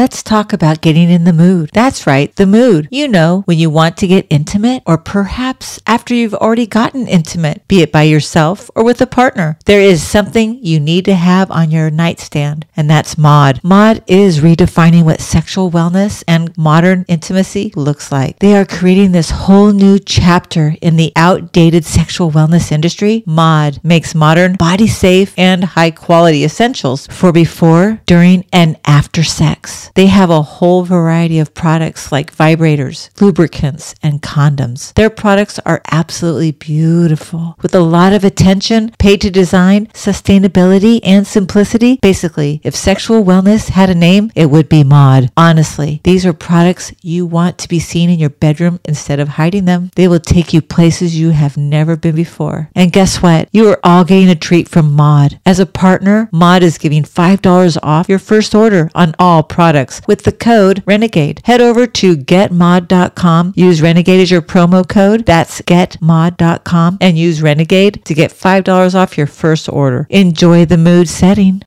Let's talk about getting in the mood. That's right, the mood. You know, when you want to get intimate, or perhaps after you've already gotten intimate, be it by yourself or with a partner. There is something you need to have on your nightstand, and that's Maude. Maude is redefining what sexual wellness and modern intimacy looks like. They are creating this whole new chapter in the outdated sexual wellness industry. Maude makes modern, body safe, and high quality essentials for before, during, and after sex. They have a whole variety of products like vibrators, lubricants, and condoms. Their products are absolutely beautiful with a lot of attention paid to design, sustainability, and simplicity. Basically, if sexual wellness had a name, it would be Maude. Honestly, these are products you want to be seen in your bedroom instead of hiding them. They will take you places you have never been before. And guess what? You are all getting a treat from Maude. As a partner, Maude is giving $5 off your first order on all products with the code Renegade. Head over to getmaude.com, use Renegade as your promo code. That's getmaude.com and use Renegade to get $5 off your first order. Enjoy the mood setting.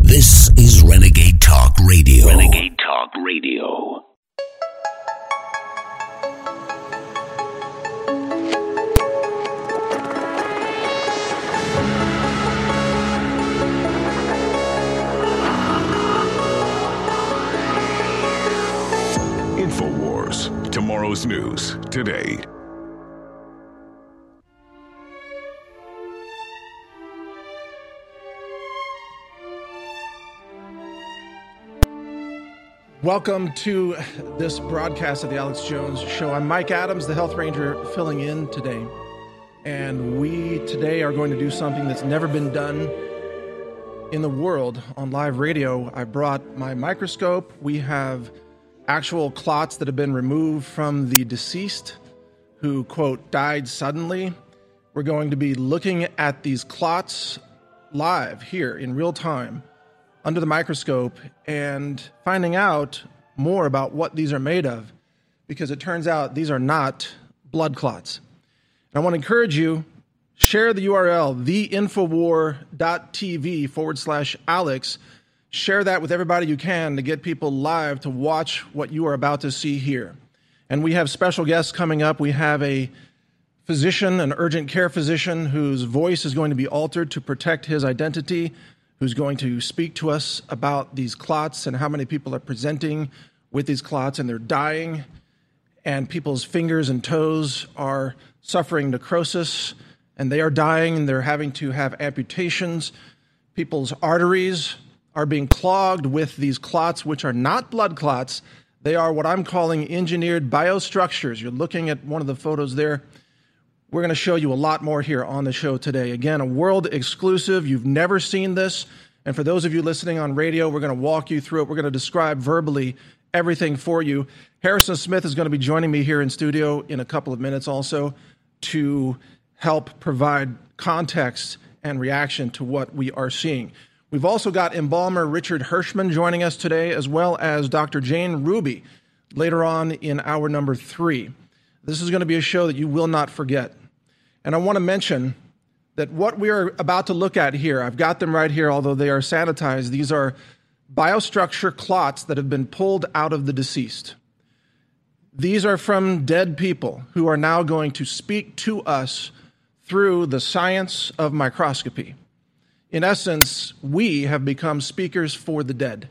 This is Renegade Talk Radio. Renegade Talk Radio. Tomorrow's news today. Welcome to this broadcast of the Alex Jones Show. I'm Mike Adams, the Health Ranger, filling in today. And we today are going to do something that's never been done in the world on live radio. I brought my microscope. We have actual clots that have been removed from the deceased who, quote, died suddenly. We're going to be looking at these clots live here in real time under the microscope and finding out more about what these are made of because it turns out these are not blood clots. And I want to encourage you share the URL theinfowar.tv forward slash Alex. Share that with everybody you can to get people live to watch what you are about to see here. And we have special guests coming up. We have a physician, an urgent care physician, whose voice is going to be altered to protect his identity who's going to speak to us about these clots and how many people are presenting with these clots and they're dying, and people's fingers and toes are suffering necrosis and they are dying and they're having to have amputations. People's arteries are being clogged with these clots, which are not blood clots. They are what I'm calling engineered biostructures. You're looking at one of the photos there. We're going to show you a lot more here on the show today. Again, a world exclusive. You've never seen this. And for those of you listening on radio, we're going to walk you through it. We're going to describe verbally everything for you. Harrison Smith is going to be joining me here in studio in a couple of minutes also to help provide context and reaction to what we are seeing. We've also got embalmer Richard Hirschman joining us today, as well as Dr. Jane Ruby later on in hour number three. This is going to be a show that you will not forget. And I want to mention that what we are about to look at here, I've got them right here, although they are sanitized. These are biostructure clots that have been pulled out of the deceased. These are from dead people who are now going to speak to us through the science of microscopy. In essence, we have become speakers for the dead.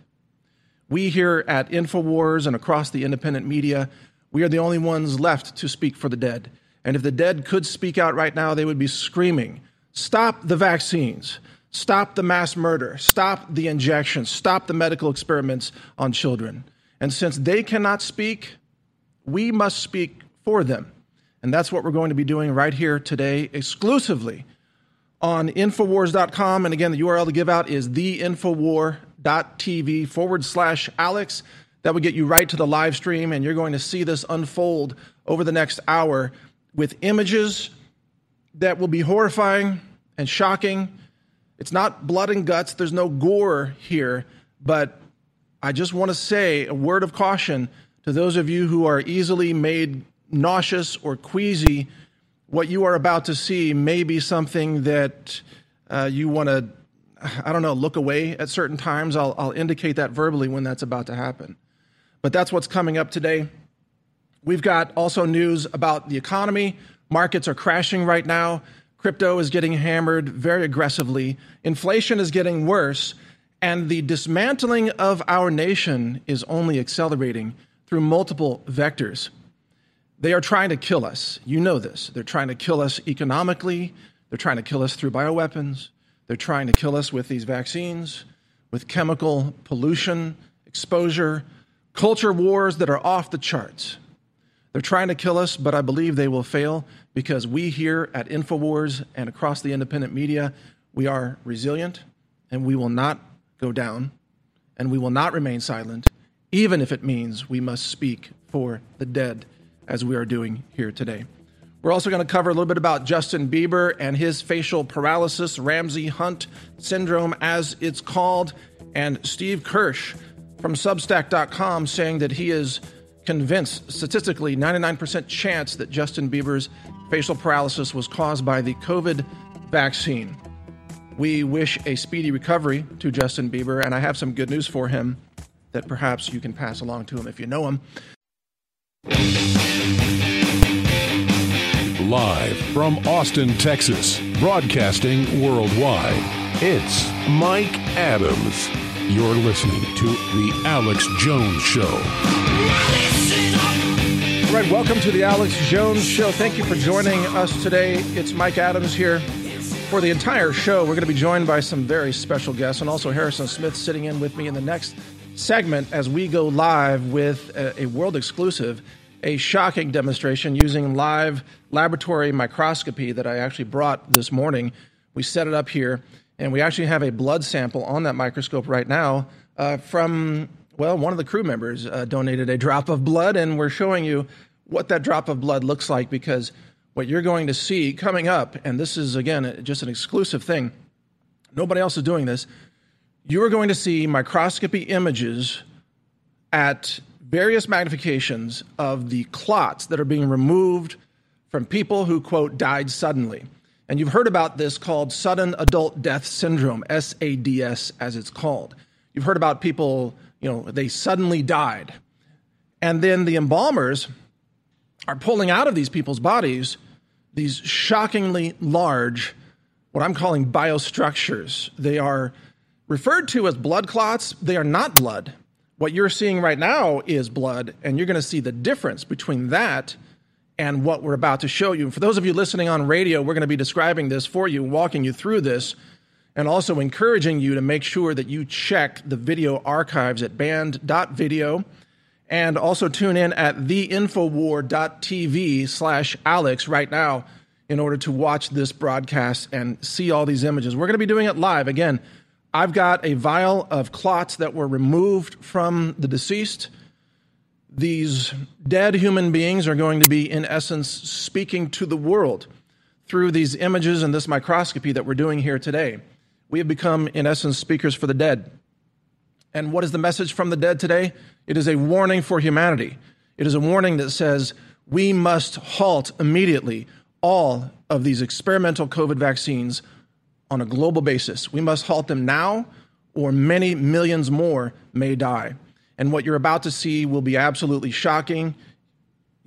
We here at InfoWars and across the independent media we are the only ones left to speak for the dead. And if the dead could speak out right now, they would be screaming stop the vaccines, stop the mass murder, stop the injections, stop the medical experiments on children. And since they cannot speak, we must speak for them. And that's what we're going to be doing right here today exclusively on Infowars.com. And again, the URL to give out is theinfowar.tv forward slash Alex that would get you right to the live stream, and you're going to see this unfold over the next hour with images that will be horrifying and shocking. It's not blood and guts, there's no gore here, but I just want to say a word of caution to those of you who are easily made nauseous or queasy. What you are about to see may be something that uh, you want to I don't know, look away at certain times. I'll, I'll indicate that verbally when that's about to happen. But that's what's coming up today. We've got also news about the economy. Markets are crashing right now. Crypto is getting hammered very aggressively. Inflation is getting worse. And the dismantling of our nation is only accelerating through multiple vectors. They are trying to kill us. You know this. They're trying to kill us economically. They're trying to kill us through bioweapons. They're trying to kill us with these vaccines, with chemical pollution, exposure, culture wars that are off the charts. They're trying to kill us, but I believe they will fail because we here at InfoWars and across the independent media, we are resilient and we will not go down and we will not remain silent, even if it means we must speak for the dead, as we are doing here today. We're also going to cover a little bit about Justin Bieber and his facial paralysis, Ramsay Hunt syndrome, as it's called, and Steve Kirsch from Substack.com saying that he is convinced, statistically, 99% chance that Justin Bieber's facial paralysis was caused by the COVID vaccine. We wish a speedy recovery to Justin Bieber, and I have some good news for him that perhaps you can pass along to him if you know him. Live from Austin, Texas, broadcasting worldwide, it's Mike Adams. You're listening to The Alex Jones Show. All right, welcome to the Alex Jones Show. Thank you for joining us today. It's Mike Adams here. For the entire show, we're going to be joined by some very special guests, and also Harrison Smith sitting in with me in the next segment as we go live with a, a world exclusive, a shocking demonstration using live laboratory microscopy that I actually brought this morning. We set it up here, and we actually have a blood sample on that microscope right now uh, from, well, one of the crew members uh, donated a drop of blood, and we're showing you what that drop of blood looks like because what you're going to see coming up, and this is, again, just an exclusive thing, nobody else is doing this. You are going to see microscopy images at various magnifications of the clots that are being removed from people who, quote, died suddenly. And you've heard about this called sudden adult death syndrome, SADS as it's called. You've heard about people, you know, they suddenly died. And then the embalmers are pulling out of these people's bodies these shockingly large, what I'm calling biostructures. They are referred to as blood clots. They are not blood. What you're seeing right now is blood, and you're going to see the difference between that and what we're about to show you. For those of you listening on radio, we're going to be describing this for you, walking you through this, and also encouraging you to make sure that you check the video archives at band.video and also tune in at theinfowar.tv slash alex right now in order to watch this broadcast and see all these images. We're going to be doing it live. Again, I've got a vial of clots that were removed from the deceased. These dead human beings are going to be, in essence, speaking to the world through these images and this microscopy that we're doing here today. We have become, in essence, speakers for the dead. And what is the message from the dead today? It is a warning for humanity. It is a warning that says we must halt immediately all of these experimental COVID vaccines on a global basis. We must halt them now, or many millions more may die. And what you're about to see will be absolutely shocking.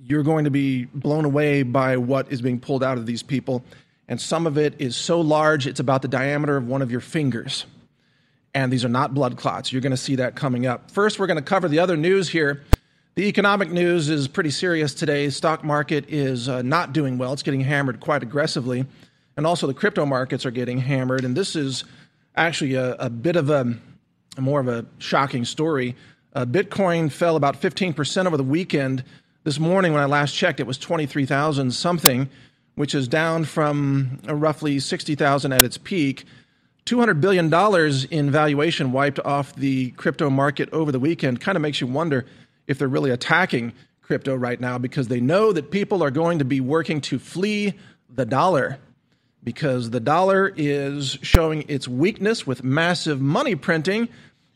You're going to be blown away by what is being pulled out of these people. And some of it is so large, it's about the diameter of one of your fingers and these are not blood clots. You're going to see that coming up. First, we're going to cover the other news here. The economic news is pretty serious today. Stock market is uh, not doing well. It's getting hammered quite aggressively. And also, the crypto markets are getting hammered. And this is actually a, a bit of a, more of a shocking story. Uh, Bitcoin fell about 15% over the weekend. This morning, when I last checked, it was 23,000 something, which is down from uh, roughly 60,000 at its peak. $200 billion in valuation wiped off the crypto market over the weekend kind of makes you wonder if they're really attacking crypto right now because they know that people are going to be working to flee the dollar because the dollar is showing its weakness with massive money printing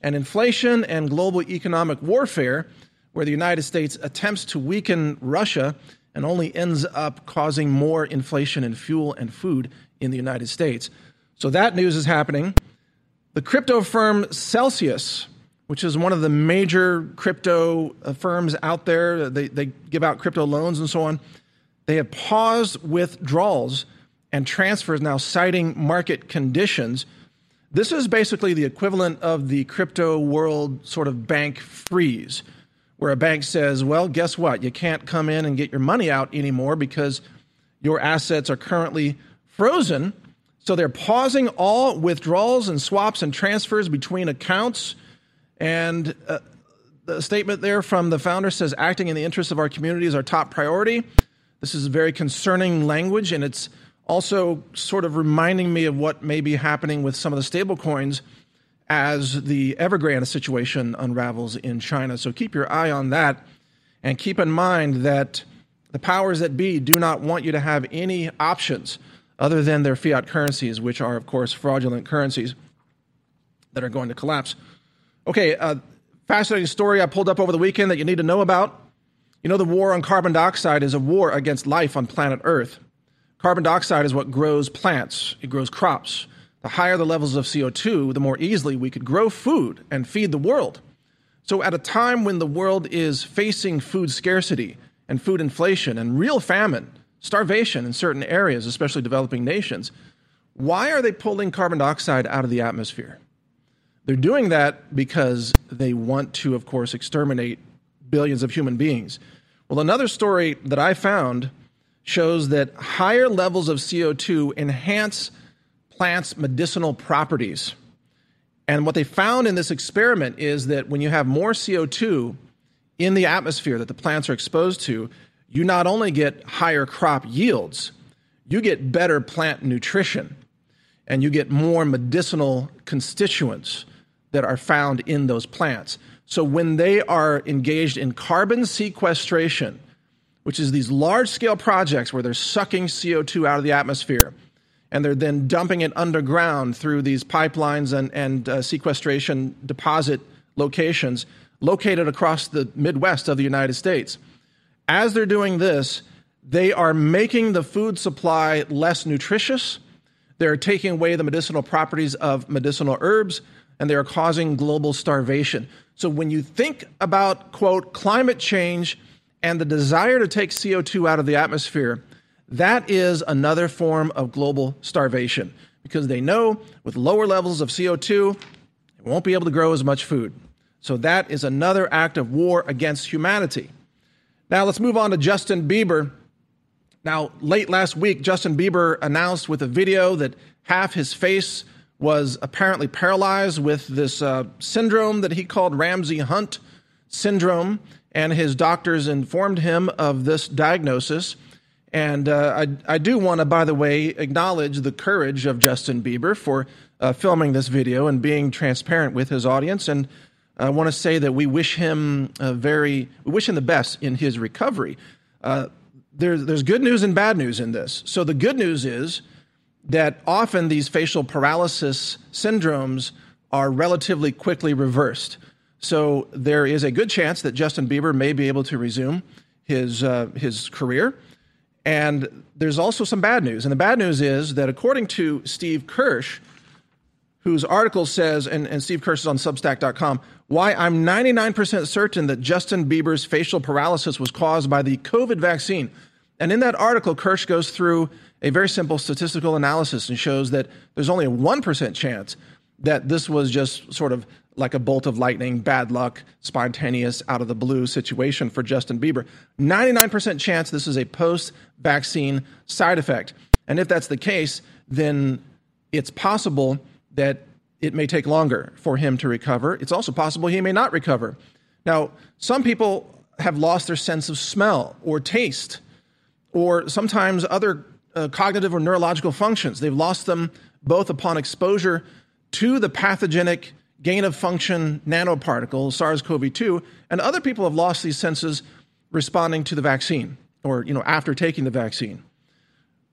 and inflation and global economic warfare, where the United States attempts to weaken Russia and only ends up causing more inflation in fuel and food in the United States. So that news is happening. The crypto firm Celsius, which is one of the major crypto uh, firms out there, they, they give out crypto loans and so on, they have paused withdrawals and transfers now, citing market conditions. This is basically the equivalent of the crypto world sort of bank freeze, where a bank says, well, guess what? You can't come in and get your money out anymore because your assets are currently frozen so they're pausing all withdrawals and swaps and transfers between accounts. And uh, the statement there from the founder says acting in the interests of our community is our top priority. This is very concerning language, and it's also sort of reminding me of what may be happening with some of the stable coins as the Evergrande situation unravels in China. So keep your eye on that, and keep in mind that the powers that be do not want you to have any options other than their fiat currencies, which are, of course, fraudulent currencies that are going to collapse. Okay, uh, fascinating story I pulled up over the weekend that you need to know about. You know, the war on carbon dioxide is a war against life on planet Earth. Carbon dioxide is what grows plants, it grows crops. The higher the levels of CO2, the more easily we could grow food and feed the world. So, at a time when the world is facing food scarcity and food inflation and real famine, starvation in certain areas, especially developing nations. Why are they pulling carbon dioxide out of the atmosphere? They're doing that because they want to, of course, exterminate billions of human beings. Well, another story that I found shows that higher levels of CO2 enhance plants' medicinal properties. And what they found in this experiment is that when you have more CO2 in the atmosphere that the plants are exposed to, you not only get higher crop yields, you get better plant nutrition and you get more medicinal constituents that are found in those plants. So when they are engaged in carbon sequestration, which is these large scale projects where they're sucking CO2 out of the atmosphere and they're then dumping it underground through these pipelines and, and uh, sequestration deposit locations located across the Midwest of the United States as they're doing this, they are making the food supply less nutritious. They're taking away the medicinal properties of medicinal herbs, and they are causing global starvation. So when you think about, quote, climate change and the desire to take CO2 out of the atmosphere, that is another form of global starvation because they know with lower levels of CO2, they won't be able to grow as much food. So that is another act of war against humanity. Now let's move on to Justin Bieber. Now, late last week, Justin Bieber announced with a video that half his face was apparently paralyzed with this uh, syndrome that he called Ramsay Hunt syndrome, and his doctors informed him of this diagnosis. And uh, I, I, do want to, by the way, acknowledge the courage of Justin Bieber for uh, filming this video and being transparent with his audience. And I want to say that we wish him very, we wish him the best in his recovery. Uh, there's, there's good news and bad news in this. So the good news is that often these facial paralysis syndromes are relatively quickly reversed. So there is a good chance that Justin Bieber may be able to resume his uh, his career. And there's also some bad news. And the bad news is that according to Steve Kirsch, whose article says, and, and Steve Kirsch is on Substack.com, why I'm 99% certain that Justin Bieber's facial paralysis was caused by the COVID vaccine. And in that article, Kirsch goes through a very simple statistical analysis and shows that there's only a 1% chance that this was just sort of like a bolt of lightning, bad luck, spontaneous, out of the blue situation for Justin Bieber. 99% chance this is a post vaccine side effect. And if that's the case, then it's possible that it may take longer for him to recover. It's also possible he may not recover. Now, some people have lost their sense of smell or taste, or sometimes other uh, cognitive or neurological functions. They've lost them both upon exposure to the pathogenic gain of function nanoparticle, SARS CoV 2, and other people have lost these senses responding to the vaccine or you know, after taking the vaccine.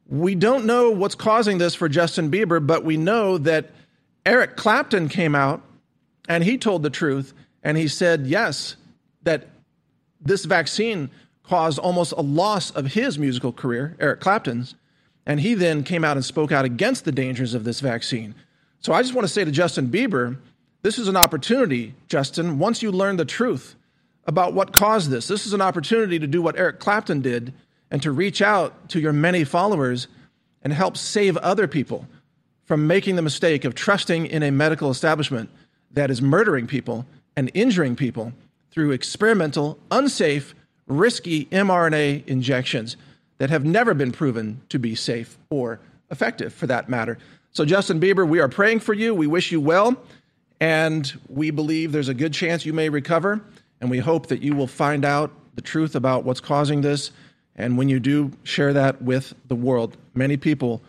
We don't know what's causing this for Justin Bieber, but we know that Eric Clapton came out and he told the truth and he said, yes, that this vaccine caused almost a loss of his musical career, Eric Clapton's. And he then came out and spoke out against the dangers of this vaccine. So I just want to say to Justin Bieber, this is an opportunity, Justin, once you learn the truth about what caused this. This is an opportunity to do what Eric Clapton did and to reach out to your many followers and help save other people from making the mistake of trusting in a medical establishment that is murdering people and injuring people through experimental, unsafe, risky mRNA injections that have never been proven to be safe or effective for that matter. So, Justin Bieber, we are praying for you. We wish you well, and we believe there's a good chance you may recover. And we hope that you will find out the truth about what's causing this. And when you do share that with the world, many people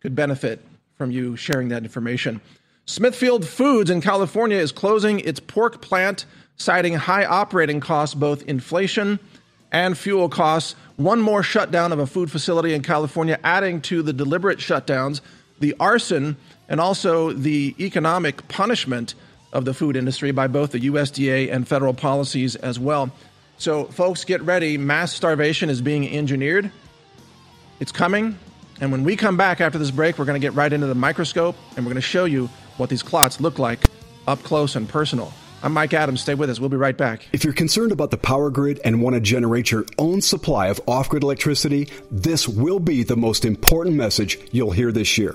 could benefit from you sharing that information. Smithfield Foods in California is closing its pork plant, citing high operating costs, both inflation and fuel costs. One more shutdown of a food facility in California, adding to the deliberate shutdowns, the arson, and also the economic punishment of the food industry by both the USDA and federal policies as well. So, folks, get ready. Mass starvation is being engineered. It's coming. And when we come back after this break, we're going to get right into the microscope and we're going to show you what these clots look like up close and personal. I'm Mike Adams. Stay with us. We'll be right back. If you're concerned about the power grid and want to generate your own supply of off grid electricity, this will be the most important message you'll hear this year.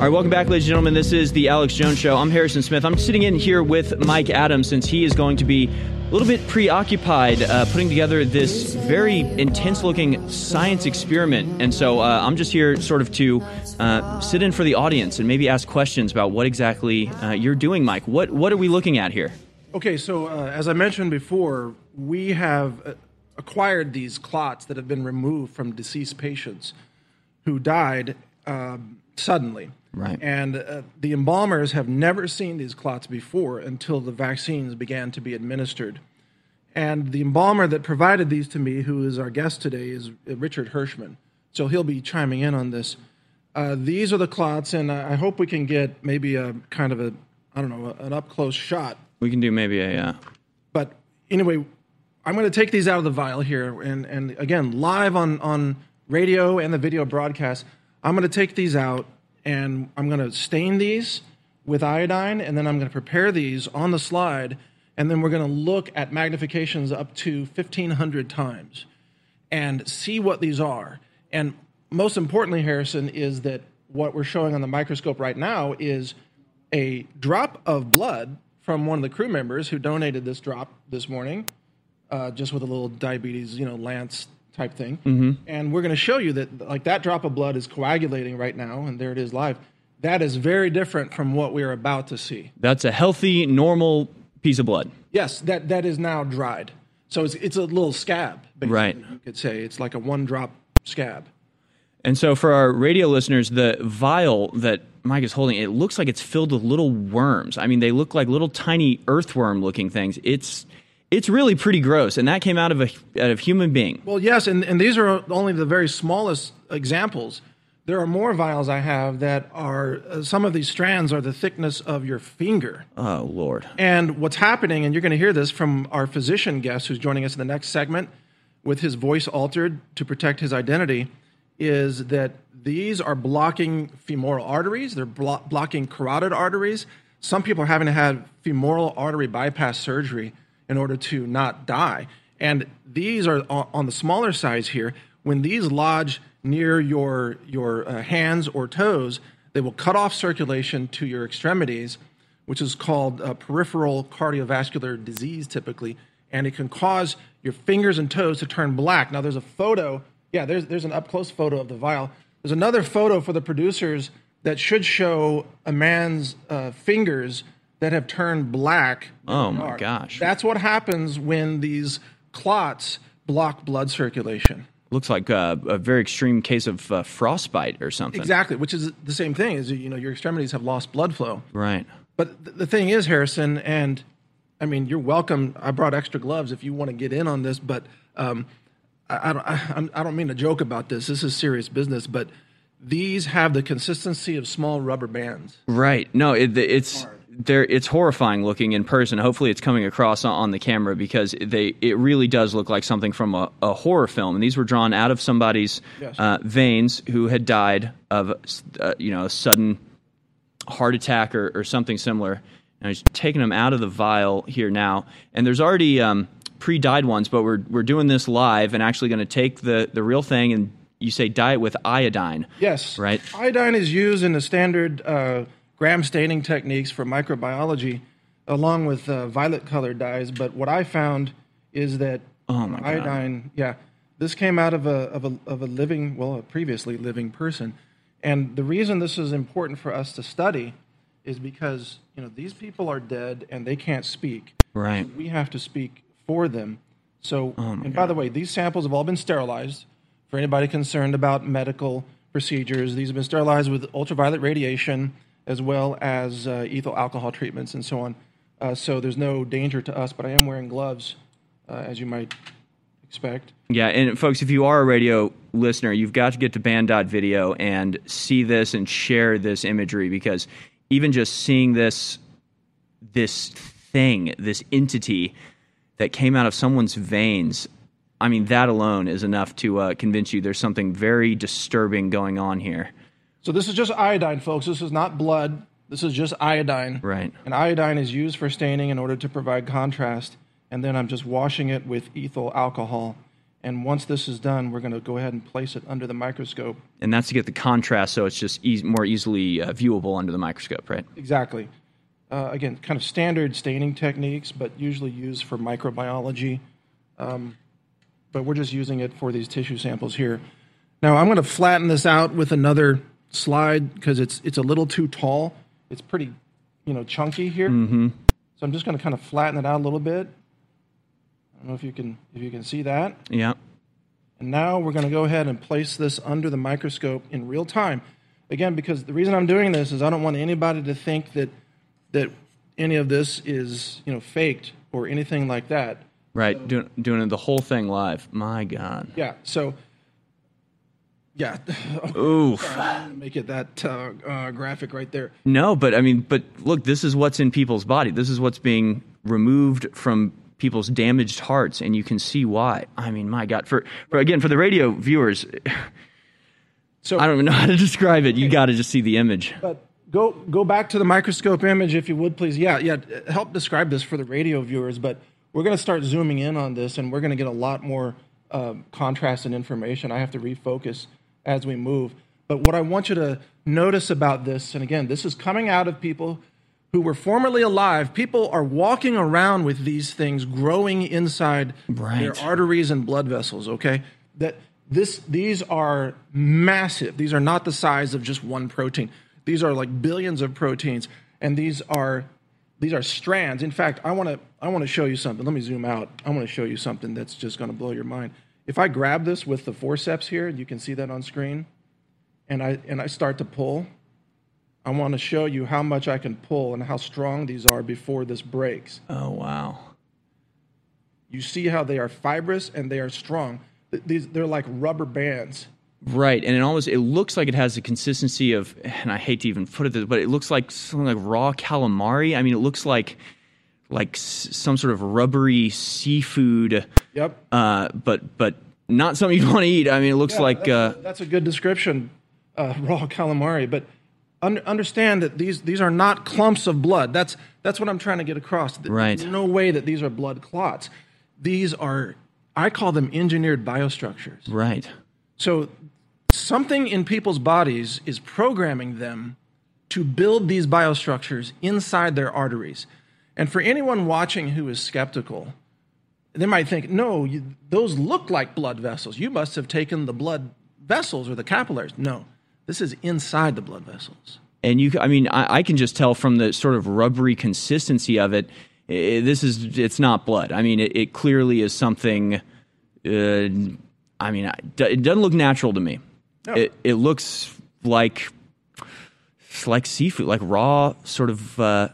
All right, welcome back, ladies and gentlemen. This is the Alex Jones Show. I'm Harrison Smith. I'm sitting in here with Mike Adams since he is going to be a little bit preoccupied uh, putting together this very intense looking science experiment. And so uh, I'm just here sort of to uh, sit in for the audience and maybe ask questions about what exactly uh, you're doing, Mike. What, what are we looking at here? Okay, so uh, as I mentioned before, we have uh, acquired these clots that have been removed from deceased patients who died um, suddenly. Right. And uh, the embalmers have never seen these clots before until the vaccines began to be administered. And the embalmer that provided these to me, who is our guest today, is Richard Hirschman. So he'll be chiming in on this. Uh, these are the clots, and I hope we can get maybe a kind of a, I don't know, an up close shot. We can do maybe a. Uh... But anyway, I'm going to take these out of the vial here, and, and again, live on, on radio and the video broadcast. I'm going to take these out and I'm going to stain these with iodine, and then I'm going to prepare these on the slide, and then we're going to look at magnifications up to 1500 times and see what these are. And most importantly, Harrison, is that what we're showing on the microscope right now is a drop of blood from one of the crew members who donated this drop this morning. uh, just with a little diabetes, you know, lance type thing. Mm-hmm. And we're going to show you that like that drop of blood is coagulating right now, and there it is live. That is very different from what we are about to see. That's a healthy, normal piece of blood. Yes, that that is now dried. So it's it's a little scab, basically, Right. You could say it's like a one drop scab. And so, for our radio listeners, the vial that Mike is holding, it looks like it's filled with little worms. I mean, they look like little tiny earthworm-looking things. It's it's really pretty gross, and that came out of a out of human being. Well, yes, and, and these are only the very smallest examples. There are more vials I have that are uh, some of these strands are the thickness of your finger. Oh Lord! And what's happening, and you're going to hear this from our physician guest who's joining us in the next segment with his voice altered to protect his identity, is that these are blocking femoral arteries, they're blo- blocking carotid arteries. Some people are having to have femoral artery bypass surgery in order to not die. And these are on the smaller size here. When these lodge near your, your uh, hands or toes, they will cut off circulation to your extremities which is called uh, peripheral cardiovascular disease typically, and it can cause your fingers and toes to turn black. Now, there's a photo. Yeah, there's there's an up close photo of the vial. There's another photo for the producers that should show a man's uh, fingers that have turned black. Oh, my gosh. That's what happens when these clots block blood circulation. Looks like uh, a very extreme case of uh, frostbite or something. Exactly, which is the same thing. Is you know your extremities have lost blood flow. Right. But th- the thing is, Harrison, and I mean, you're welcome. I brought extra gloves if you want to get in on this, but um, I, I don't. I, don't mean to joke about this. This is serious business. But these have the consistency of small rubber bands. Right. No, it, it's there. It's horrifying looking in person. Hopefully, it's coming across on- the camera because they it really does look like something from a, a horror film. And these were drawn out of somebody's Yes. uh, veins who had died of uh, you know a sudden heart attack or, or something similar. And he's taking them out of the vial here now. And there's already um, pre-dyed ones, but we're we're doing this live and actually going to take the the real thing and you say dye it with iodine. Yes. Right. Iodine is used in the standard uh, gram staining techniques for microbiology, along with uh, violet colored dyes. But what I found is that Oh, my God. iodine, yeah, this came out of a, of a of a living, well, a previously living person, and the reason this is important for us to study is because you know these people are dead and they can't speak. Right. We have to speak for them. So, Oh, and by the way, these samples have all been sterilized. For anybody concerned about medical procedures, these have been sterilized with ultraviolet radiation as well as uh, ethyl alcohol treatments and so on. Uh, so there's no danger to us, but I am wearing gloves, uh, as you might expect. Yeah, and folks, if you are a radio listener, you've got to get to band.video and see this and share this imagery because even just seeing this this thing, this entity that came out of someone's veins, I mean, that alone is enough to uh, convince you there's something very disturbing going on here. So this is just iodine, folks. This is not blood. This is just iodine. Right. And iodine is used for staining in order to provide contrast. And then I'm just washing it with ethyl alcohol. And once this is done, we're going to go ahead and place it under the microscope. And that's to get the contrast so it's just eas more easily uh, viewable under the microscope, right? Exactly. Uh, again, kind of standard staining techniques, but usually used for microbiology. Um, but we're just using it for these tissue samples here. Now I'm going to flatten this out with another slide because it's it's a little too tall. It's pretty, you know, chunky here. Mm-hmm. So I'm just going to kind of flatten it out a little bit. I don't know if you can if you can see that. Yeah. And now we're going to go ahead and place this under the microscope in real time. Again, because the reason I'm doing this is I don't want anybody to think that that any of this is you know faked or anything like that. Right. Doing, doing the whole thing live. My God. Yeah. So. Yeah. Oof. Make it that uh, uh, graphic right there. No, but I mean, but look, this is what's in people's body. This is what's being removed from people's damaged hearts, and you can see why. I mean, my God. For, for again, for the radio viewers, So I don't even know how to describe it. You got to just see the image. But go go back to the microscope image if you would please. Yeah, yeah. Help describe this for the radio viewers. But we're going to start zooming in on this, and we're going to get a lot more um, contrast and information. I have to refocus as we move. But what I want you to notice about this, and again, this is coming out of people who were formerly alive, people are walking around with these things growing inside Right. their arteries and blood vessels, okay? That this these are massive. These are not the size of just one protein. These are like billions of proteins and these are these are strands. In fact, I want to I want to show you something. Let me zoom out. I want to show you something that's just going to blow your mind. If I grab this with the forceps here, you can see that on screen, and I and I start to pull, I want to show you how much I can pull and how strong these are before this breaks. Oh wow. You see how they are fibrous and they are strong. These they're like rubber bands. Right, and it almost it looks like it has the consistency of, and I hate to even put it this, but it looks like something like raw calamari. I mean, it looks like like s- some sort of rubbery seafood, Yep. uh, but but not something you'd want to eat. I mean, it looks Yeah, like that's, uh, that's a good description, uh, raw calamari. But un- understand that these these are not clumps of blood. That's that's what I'm trying to get across. Right. There's no way that these are blood clots. These are I call them engineered biostructures. right. So something in people's bodies is programming them to build these biostructures inside their arteries. And for anyone watching who is skeptical, they might think, no, you, those look like blood vessels. You must have taken the blood vessels or the capillaries. No, this is inside the blood vessels. and you i mean I, I can just tell from the sort of rubbery consistency of it eh, this is it's not blood i mean it, it clearly is something uh, i mean it doesn't look natural to me it, it looks like like seafood like raw sort of uh,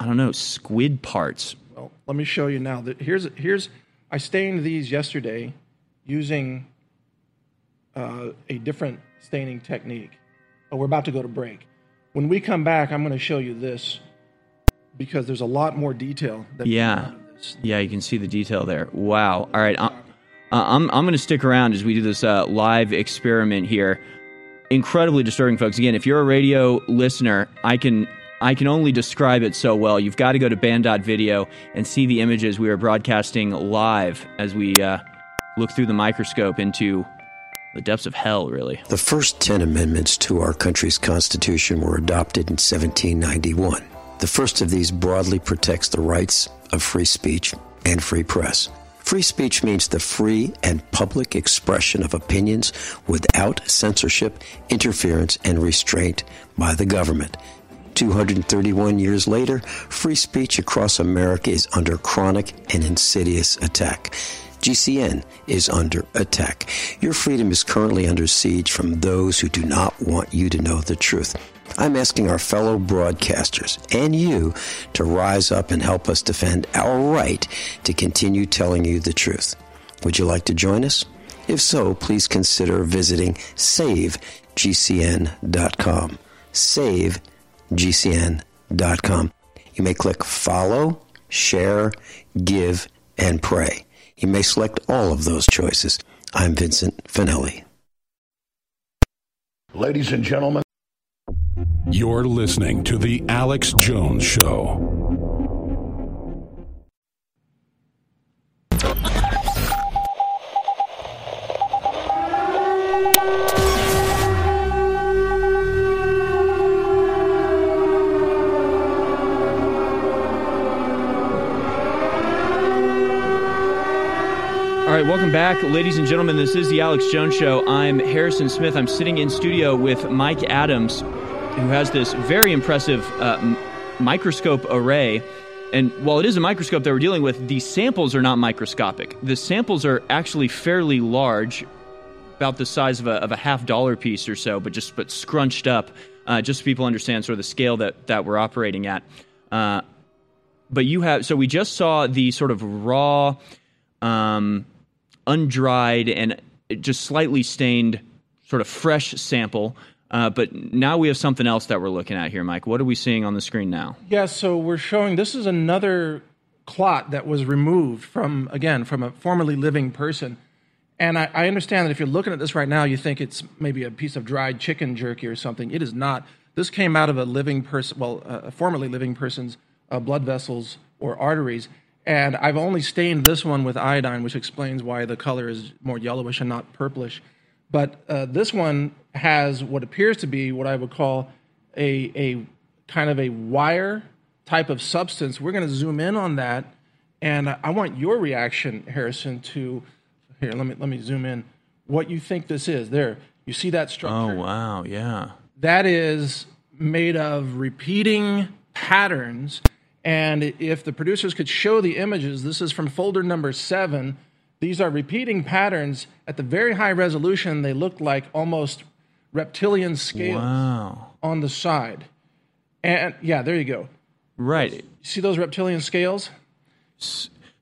i don't know squid parts Well, let me show you now. That- Here's, here's I stained these yesterday using uh, a different staining technique. Oh, we're about to go to break. When we come back, I'm going to show you this because there's a lot more detail. That Yeah. Yeah, you can see the detail there. Wow. All right. I'm, I'm, I'm going to stick around as we do this uh, live experiment here. Incredibly disturbing, folks. Again, if you're a radio listener, I can. I can only describe it so well. You've got to go to band.video and see the images we are broadcasting live as we uh, look through the microscope into the depths of hell, really. The first 10 amendments to our country's Constitution were adopted in 1791. The first of these broadly protects the rights of free speech and free press. Free speech means the free and public expression of opinions without censorship, interference, and restraint by the government. 231 years later, free speech across America is under chronic and insidious attack. GCN is under attack. Your freedom is currently under siege from those who do not want you to know the truth. I'm asking our fellow broadcasters and you to rise up and help us defend our right to continue telling you the truth. Would you like to join us? If so, please consider visiting savegcn.com. savegcn.com. You may click follow, share, give, and pray. You may select all of those choices. I'm Vincent Finelli. Ladies and gentlemen, you're listening to The Alex Jones Show. Right, welcome back, ladies and gentlemen. This is the Alex Jones Show. I'm Harrison Smith. I'm sitting in studio with Mike Adams, who has this very impressive uh, microscope array. And while it is a microscope that we're dealing with, the samples are not microscopic. The samples are actually fairly large, about the size of a, of a half dollar piece or so, but just but scrunched up, uh, just so people understand sort of the scale that, that we're operating at. Uh, but you have so we just saw the sort of raw um, undried and just slightly stained sort of fresh sample uh, but now we have something else that we're looking at here mike what are we seeing on the screen now Yeah, so we're showing this is another clot that was removed from, again, from a formerly living person. And I, I understand that if you're looking at this right now, you think it's maybe a piece of dried chicken jerky or something. It is not. This came out of a living person, well, a formerly living person's uh, blood vessels or arteries. And I've only stained this one with iodine, which explains why the color is more yellowish and not purplish. But uh, this one has what appears to be what I would call a, a kind of a wire type of substance. We're going to zoom in on that, and I I want your reaction, Harrison, to here. Let me let me zoom in. What you think this is? There, you see that structure? Oh wow, yeah. that is made of repeating patterns. And if the producers could show the images, this is from folder number seven. These are repeating patterns at the very high resolution. They look like almost reptilian scales Wow. on the side. And yeah, there you go. Right. See those reptilian scales?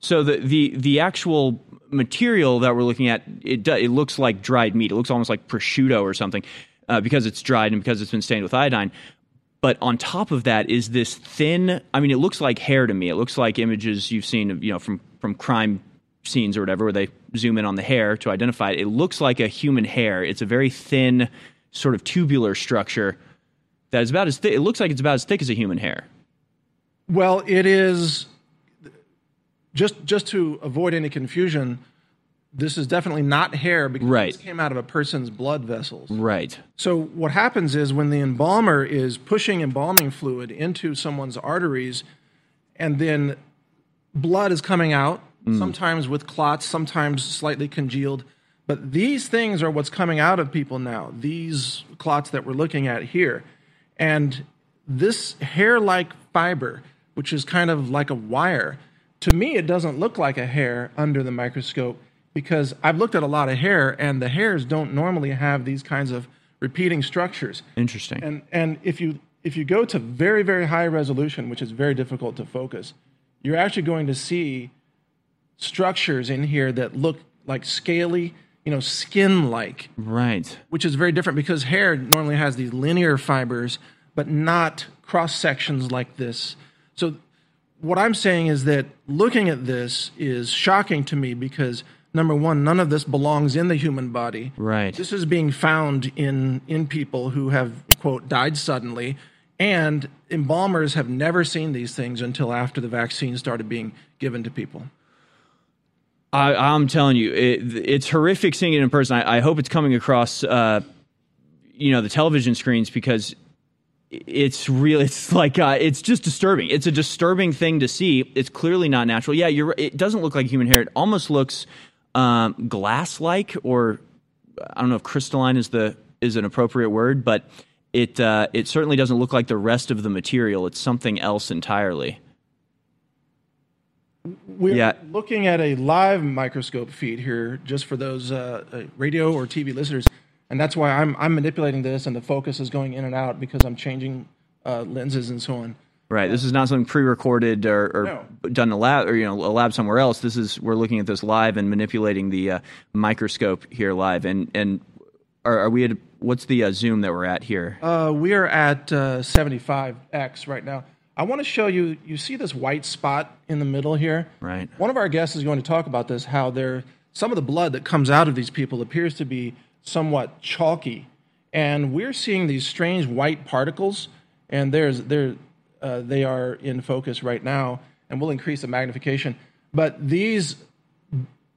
So the the the actual material that we're looking at it do, it looks like dried meat. It looks almost like prosciutto or something uh, because it's dried and because it's been stained with iodine. But on top of that is this thin. I mean, it looks like hair to me. It looks like images you've seen, of, you know, from from crime scenes or whatever, where they zoom in on the hair to identify it. It looks like a human hair. It's a very thin, sort of tubular structure that is about as thick. It looks like it's about as thick as a human hair. Well, it is just just to avoid any confusion. This is definitely not hair because Right. this came out of a person's blood vessels. Right. So what happens is when the embalmer is pushing embalming fluid into someone's arteries, and then blood is coming out, mm. sometimes with clots, sometimes slightly congealed. But these things are what's coming out of people now. These clots that we're looking at here, and this hair-like fiber, which is kind of like a wire, to me it doesn't look like a hair under the microscope because I've looked at a lot of hair, and the hairs don't normally have these kinds of repeating structures. Interesting. And and if you if you go to very very high resolution, which is very difficult to focus, you're actually going to see structures in here that look like scaly, you know, skin like, right. which is very different because hair normally has these linear fibers, but not cross sections like this. So what I'm saying is that looking at this is shocking to me because number one, none of this belongs in the human body. Right. This is being found in in people who have quote died suddenly, and embalmers have never seen these things until after the vaccine started being given to people. I, I'm telling you, it, it's horrific seeing it in person. I, I hope it's coming across, uh, you know, the television screens because it's real. It's like uh, it's just disturbing. It's a disturbing thing to see. It's clearly not natural. Yeah, you're. It doesn't look like human hair. It almost looks um, glass-like, or I don't know if crystalline is the is an appropriate word, but it uh, it certainly doesn't look like the rest of the material. It's something else entirely. We're Yeah. looking at a live microscope feed here, just for those uh, uh, radio or TV listeners, and that's why I'm I'm manipulating this, and the focus is going in and out because I'm changing uh, lenses and so on. Right. This is not something pre-recorded or, or No. done in a lab or you know a lab somewhere else. This is we're looking at this live and manipulating the uh, microscope here live. And and are, are we at what's the uh, zoom that we're at here? Uh, we are at uh, 75x right now. I want to show you. You see this white spot in the middle here. Right. One of our guests is going to talk about this. How there, some of the blood that comes out of these people appears to be somewhat chalky, and we're seeing these strange white particles. And there's there, uh, they are in focus right now, and we'll increase the magnification. But these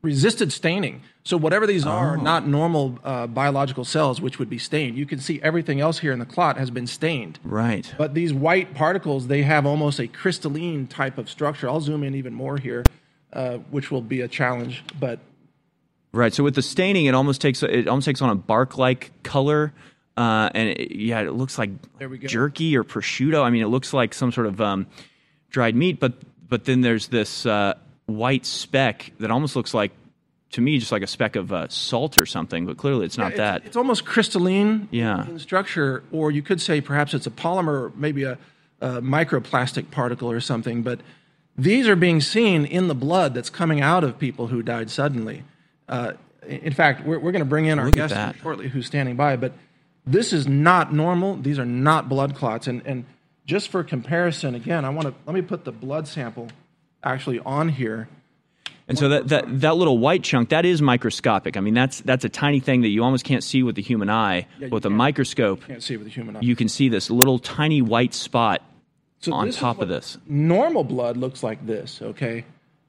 resisted staining. So whatever these are, are not normal uh, biological cells, which would be stained. You can see everything else here in the clot has been stained. Right. But these white particles, they have almost a crystalline type of structure. I'll zoom in even more here, uh, which will be a challenge. But Right. So with the staining, it almost takes it almost takes on a bark-like color. Uh, and it, yeah, it looks like There we go. jerky or prosciutto. I mean, it looks like some sort of um, dried meat, but but then there's this uh, white speck that almost looks like to me just like a speck of uh, salt or something. But clearly, it's not it's, that. it's almost crystalline Yeah. in structure, or you could say perhaps it's a polymer, maybe a, a microplastic particle or something. But these are being seen in the blood that's coming out of people who died suddenly. Uh, in fact, we're, we're going to bring in our Look guest shortly who's standing by, but this is not normal. These are not blood clots. And, and just for comparison, again, I want to let me put the blood sample actually on here. And so that, that that little white chunk that is microscopic. I mean, that's that's a tiny thing that you almost can't see with the human eye. you but with a microscope, Can't see with the human eye. you can see this little tiny white spot So on top of this. Normal blood looks like this, okay?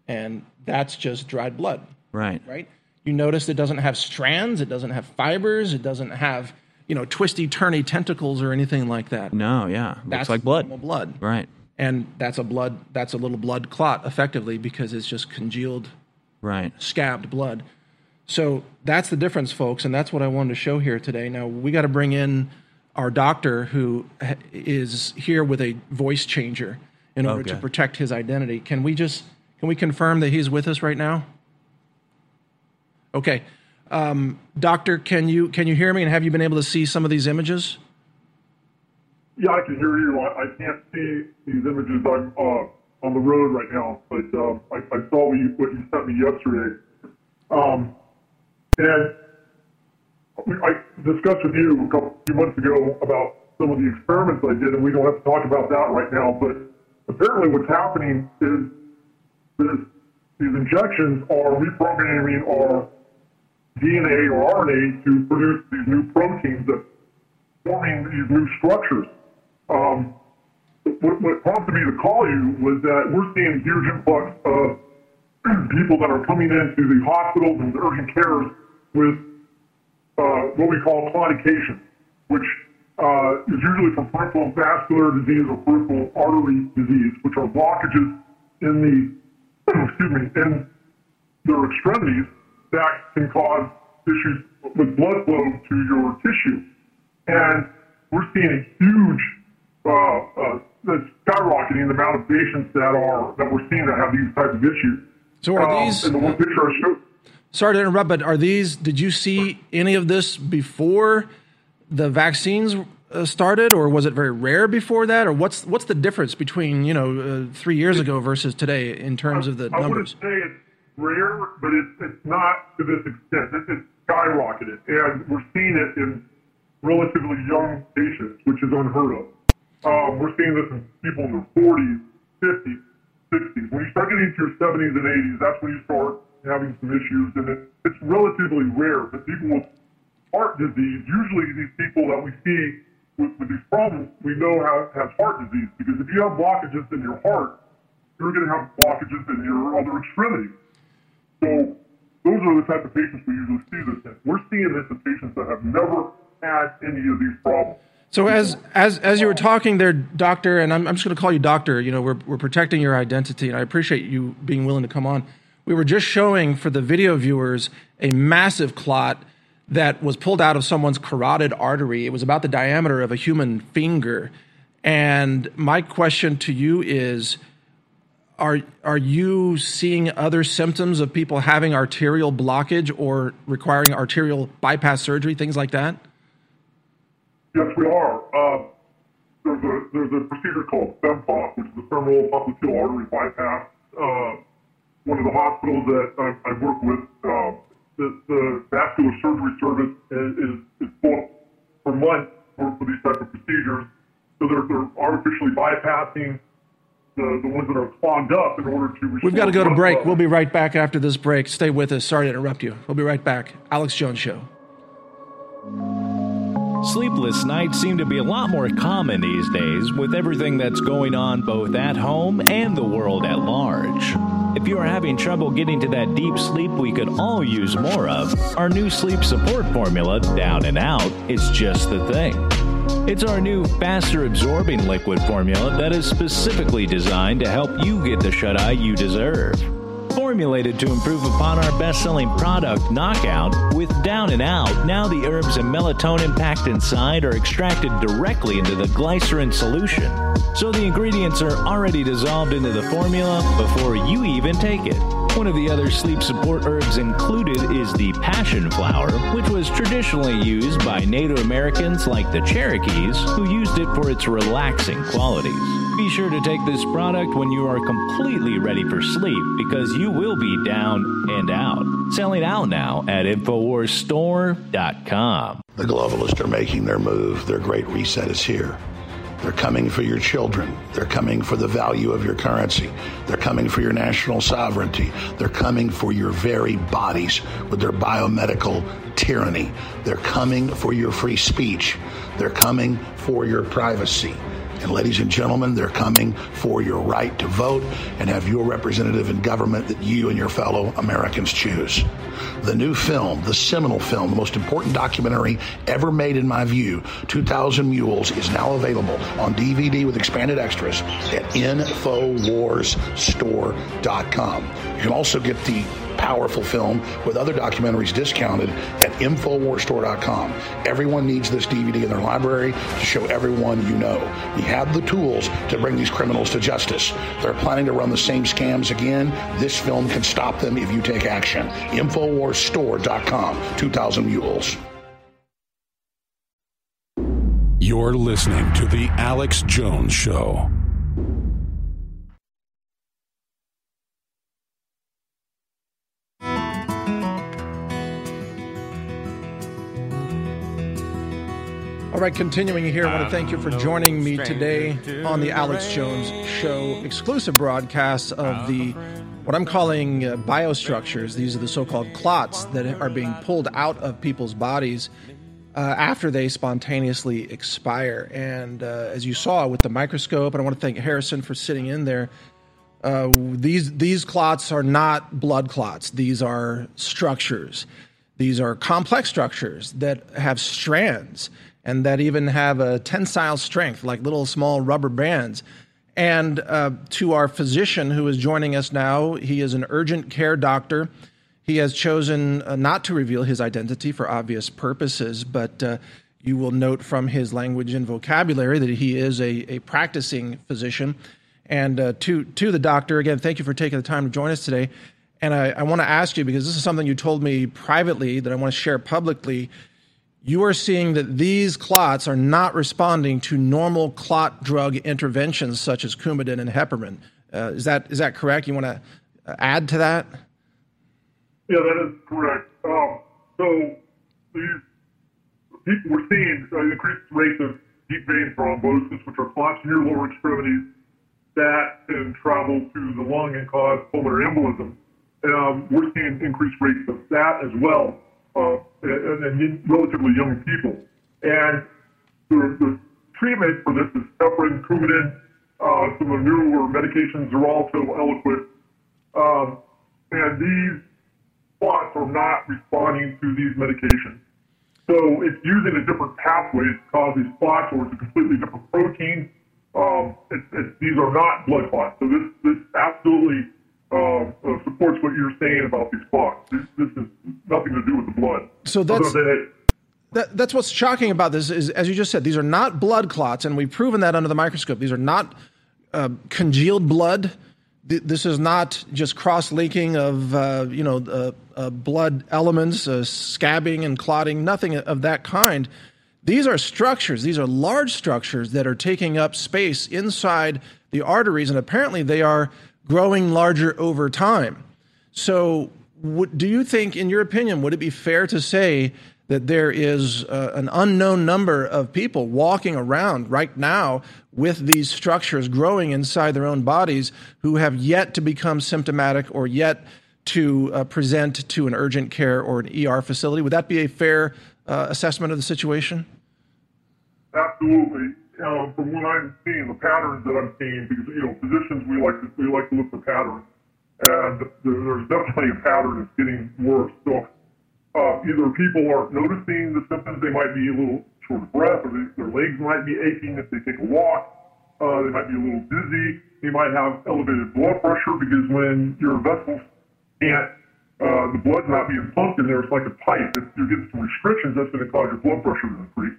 And that's just dried blood, Right. right? You notice it doesn't have strands, it doesn't have fibers, it doesn't have, you know, twisty, turny tentacles or anything like that. No. Yeah. Looks That's like blood. blood. Right. and that's a blood that's a little blood clot effectively because it's just congealed Right. scabbed blood. So that's the difference, folks, and that's what I wanted to show here today. Now we got to bring in our doctor who is here with a voice changer in order to protect his identity. Can we just can we confirm that he's with us right now? Okay, um, doctor, can you can you hear me? And have you been able to see some of these images? Yeah, I can hear you. I, I can't see these images. I'm uh, on the road right now, but um, I, I saw what you, what you sent me yesterday. Um, and I discussed with you a couple few months ago about some of the experiments I did, and we don't have to talk about that right now. But apparently, what's happening is this, these injections are reprogramming our DNA or RNA to produce these new proteins that forming these new structures. Um, what, what prompted me to call you was that we're seeing huge influx of people that are coming into the hospitals and urgent cares with uh, what we call claudication, which uh, is usually from peripheral vascular disease or peripheral artery disease, which are blockages in the excuse me in their extremities that can cause issues with blood flow to your tissue. And we're seeing a huge uh, uh, skyrocketing the amount of patients that are that we're seeing that have these types of issues. So are Um, these? And the one picture I showed. Sorry to interrupt, but are these? Did you see any of this before the vaccines uh, started, or was it very rare before that, or what's what's the difference between you know uh, three years ago versus today in terms of the I numbers? wouldn't say it's rare, but it's, it's not to this extent. It's, it's skyrocketed, and we're seeing it in relatively young patients, which is unheard of. Um, we're seeing this in people in their 40s, 50s, 60s. When you start getting to your 70s and 80s, that's when you start having some issues, and it, it's relatively rare. But people with heart disease, usually these people that we see with, with these problems, we know have, have heart disease because if you have blockages in your heart, you're going to have blockages in your other extremities. So those are the type of patients we usually see this in. We're seeing this in patients that have never had any of these problems. So as as as you were talking there, doctor, and I'm, I'm just going to call you doctor. You know, we're we're protecting your identity, and I appreciate you being willing to come on. We were just showing for the video viewers a massive clot that was pulled out of someone's carotid artery. It was about the diameter of a human finger. And my question to you is are are you seeing other symptoms of people having arterial blockage or requiring arterial bypass surgery, things like that? Yes, we are. Uh, there's a there's a procedure called FEMPOP, which is the femoral popliteal artery bypass. Uh, one of the hospitals that I, I work with, uh, the, the vascular surgery service is, is, booked for months for, for these type of procedures. So they're, they're artificially bypassing the, the ones that are clogged up in order to. We've got to go to break. blood We'll be right back after this break. Stay with us. Sorry to interrupt you. We'll be right back. Alex Jones Show. Sleepless nights seem to be a lot more common these days with everything that's going on both at home and the world at large. If you are having trouble getting to that deep sleep we could all use more of, our new sleep support formula, Down and Out, is just the thing. It's our new faster absorbing liquid formula that is specifically designed to help you get the shut eye you deserve. Formulated to improve upon our best selling product, Knockout, with Down and Out, now the herbs and melatonin packed inside are extracted directly into the glycerin solution. So the ingredients are already dissolved into the formula before you even take it. One of the other sleep support herbs included is the passion flower, which was traditionally used by Native Americans like the Cherokees, who used it for its relaxing qualities. Be sure to take this product when you are completely ready for sleep because you will be down and out. Selling out now at InfoWarsStore.com. The globalists are making their move. Their great reset is here. They're coming for your children. They're coming for the value of your currency. They're coming for your national sovereignty. They're coming for your very bodies with their biomedical tyranny. They're coming for your free speech. They're coming for your privacy. And ladies and gentlemen, they're coming for your right to vote and have your representative in government that you and your fellow Americans choose. The new film, the seminal film, the most important documentary ever made in my view, 2000 Mules, is now available on DVD with expanded extras at InfoWarsStore.com. You can also get the powerful film with other documentaries discounted at InfoWarsStore.com. Everyone needs this DVD in their library to show everyone you know. We have the tools to bring these criminals to justice. They're planning to run the same scams again. This film can stop them if you take action. InfoWarsStore.com. 2000 Mules. You're listening to The Alex Jones Show. All right, continuing here, I want to thank you for joining me today on the Alex Jones Show exclusive broadcast of the what I'm calling uh, biostructures. These are the so called clots that are being pulled out of people's bodies uh, after they spontaneously expire. And uh, as you saw with the microscope, and I want to thank Harrison for sitting in there. Uh, these these clots are not blood clots. These are structures. These are complex structures that have strands and that even have a tensile strength, like little small rubber bands. And uh, to our physician who is joining us now, he is an urgent care doctor. He has chosen uh, not to reveal his identity for obvious purposes, but uh, you will note from his language and vocabulary that he is a, a practicing physician. And uh, to, to the doctor, again, thank you for taking the time to join us today. And I, I want to ask you, because this is something you told me privately that I want to share publicly you are seeing that these clots are not responding to normal clot drug interventions such as Coumadin and heparin. Uh, is that is that correct? You want to add to that? Yeah, that is correct. Um, so these people we're seeing uh, increased rates of deep vein thrombosis, which are clots in your lower extremities that can travel to the lung and cause pulmonary embolism. Um, we're seeing increased rates of that as well uh, and, and relatively young people. And the, the treatment for this is heparin, Coumadin, uh, some of the newer medications are also Eliquis. Um, and these clots are not responding to these medications. So it's using a different pathway to cause these clots, or it's a completely different protein. Um, it, it, these are not blood clots. So this, this absolutely uh, uh, supports what you're saying about these clots. This, this has nothing to do with the blood. So that's. That, that's what's shocking about this is, as you just said, these are not blood clots, and we've proven that under the microscope. These are not uh, congealed blood. This is not just cross-linking of uh, you know uh, uh blood elements, uh, scabbing and clotting. Nothing of that kind. These are structures. These are large structures that are taking up space inside the arteries, and apparently they are growing larger over time. So, do you think, in your opinion, would it be fair to say that there is uh, an unknown number of people walking around right now with these structures growing inside their own bodies who have yet to become symptomatic or yet to uh, present to an urgent care or an ER facility? Would that be a fair uh, assessment of the situation? Absolutely uh, from what I'm seeing, the patterns that I'm seeing, because you know, physicians we like to we like to look for patterns, and there's definitely a pattern that's getting worse. So uh, either people aren't noticing the symptoms, they might be a little short of breath, or they, their legs might be aching if they take a walk. Uh, they might be a little dizzy. They might have elevated blood pressure because when your vessels can't, uh, the blood's not being pumped in there. It's like a pipe. If you get some restrictions, that's going to cause your blood pressure to increase.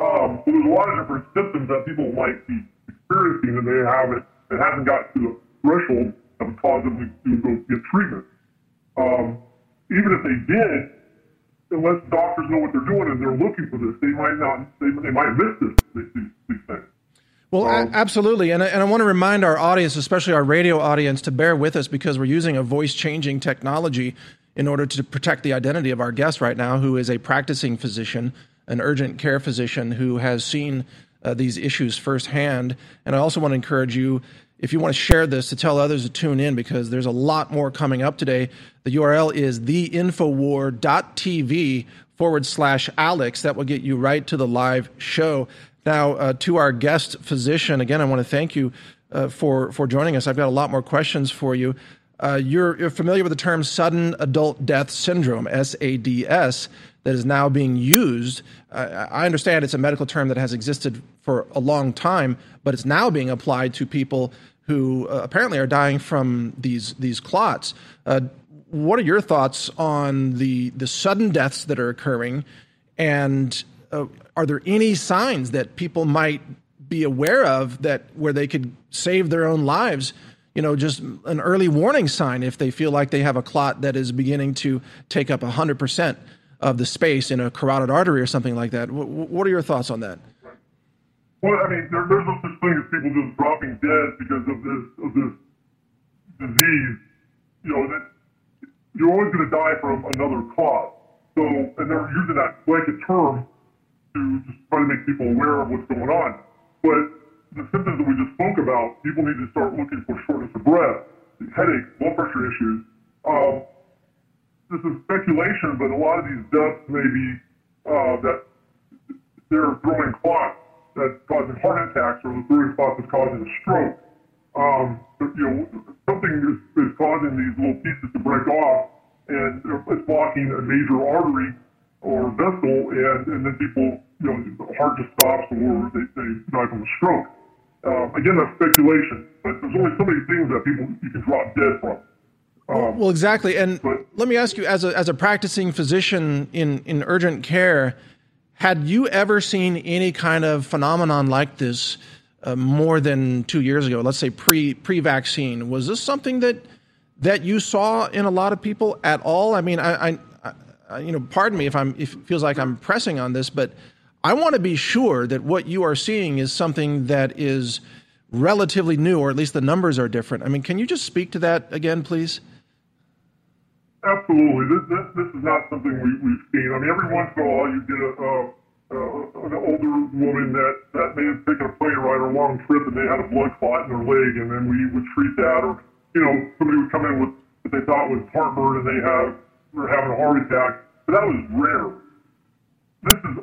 Um, so there's a lot of different symptoms that people might be experiencing and they haven't, it hasn't got to the threshold that would cause them to, to go get treatment. Um, even if they did, unless doctors know what they're doing and they're looking for this, they might not, they, they might miss this, these, these things. Well, um, absolutely. And I, and I want to remind our audience, especially our radio audience, to bear with us because we're using a voice changing technology in order to protect the identity of our guest right now, who is a practicing physician an urgent care physician who has seen uh, these issues firsthand. And I also want to encourage you, if you want to share this, to tell others to tune in because there's a lot more coming up today. The URL is theinfowar.tv forward slash Alex. That will get you right to the live show. Now, uh, to our guest physician, again, I want to thank you uh, for for joining us. I've got a lot more questions for you. Uh, you're, you're familiar with the term sudden adult death syndrome, SADS, that is now being used. Uh, I understand it's a medical term that has existed for a long time, but it's now being applied to people who uh, apparently are dying from these these clots. Uh, what are your thoughts on the the sudden deaths that are occurring, and uh, are there any signs that people might be aware of that where they could save their own lives? You know, just an early warning sign if they feel like they have a clot that is beginning to take up hundred percent of the space in a carotid artery or something like that. W- what are your thoughts on that? Well, I mean, there, there's no such thing as people just dropping dead because of this of this disease. You know that you're always going to die from another cause. So, and they're using that blanket term to just try to make people aware of what's going on. But the symptoms that we just spoke about, people need to start looking for shortness of breath, headaches, blood pressure issues. Um, this is speculation, but a lot of these deaths may be uh, that they're growing clots that's causing heart attacks or the growing clot that's causing a stroke. Um, you know, something is, is causing these little pieces to break off and it's blocking a major artery or vessel, and, and then people, you know, the heart just stops or they, they die from a stroke. Um, again, that's speculation, but there's only so many things that people you can drop dead from. Um, well, exactly. And but, let me ask you, as a as a practicing physician in in urgent care, had you ever seen any kind of phenomenon like this uh, more than two years ago? Let's say pre pre vaccine. Was this something that that you saw in a lot of people at all? I mean, I, I, I you know, pardon me if I'm if it feels like I'm pressing on this, but I want to be sure that what you are seeing is something that is relatively new, or at least the numbers are different. I mean, can you just speak to that again, please? Absolutely. This, this, this is not something we, we've seen. I mean, every once in a while you get a, uh, an older woman that, that may have taken a plane ride or a long trip and they had a blood clot in their leg, and then we would treat that. Or, you know, somebody would come in with what they thought was heartburn and they have, were having a heart attack. But that was rare. This is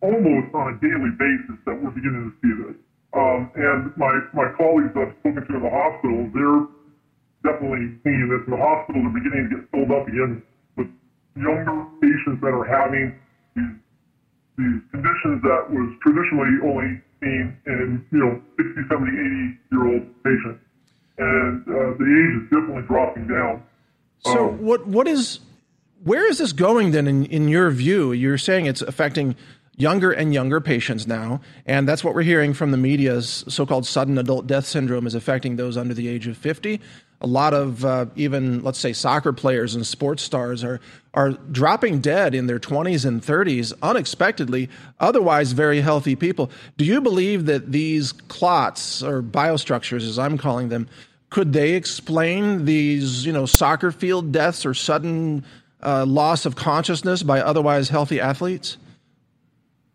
almost on a daily basis that we're beginning to see this. Um, and my, my colleagues I've spoken to in the hospital, they're definitely seeing this. And the hospitals are beginning to get filled up again with younger patients that are having these, these conditions that was traditionally only seen in, you know, 60, 70, 80 year old patients. And uh, the age is definitely dropping down. So um, what what is where is this going then in, in your view? You're saying it's affecting younger and younger patients now, and that's what we're hearing from the media's so-called sudden adult death syndrome is affecting those under the age of 50. A lot of uh, even let's say soccer players and sports stars are are dropping dead in their 20s and 30s unexpectedly, otherwise very healthy people. Do you believe that these clots or biostructures as I'm calling them could they explain these, you know, soccer field deaths or sudden uh, loss of consciousness by otherwise healthy athletes?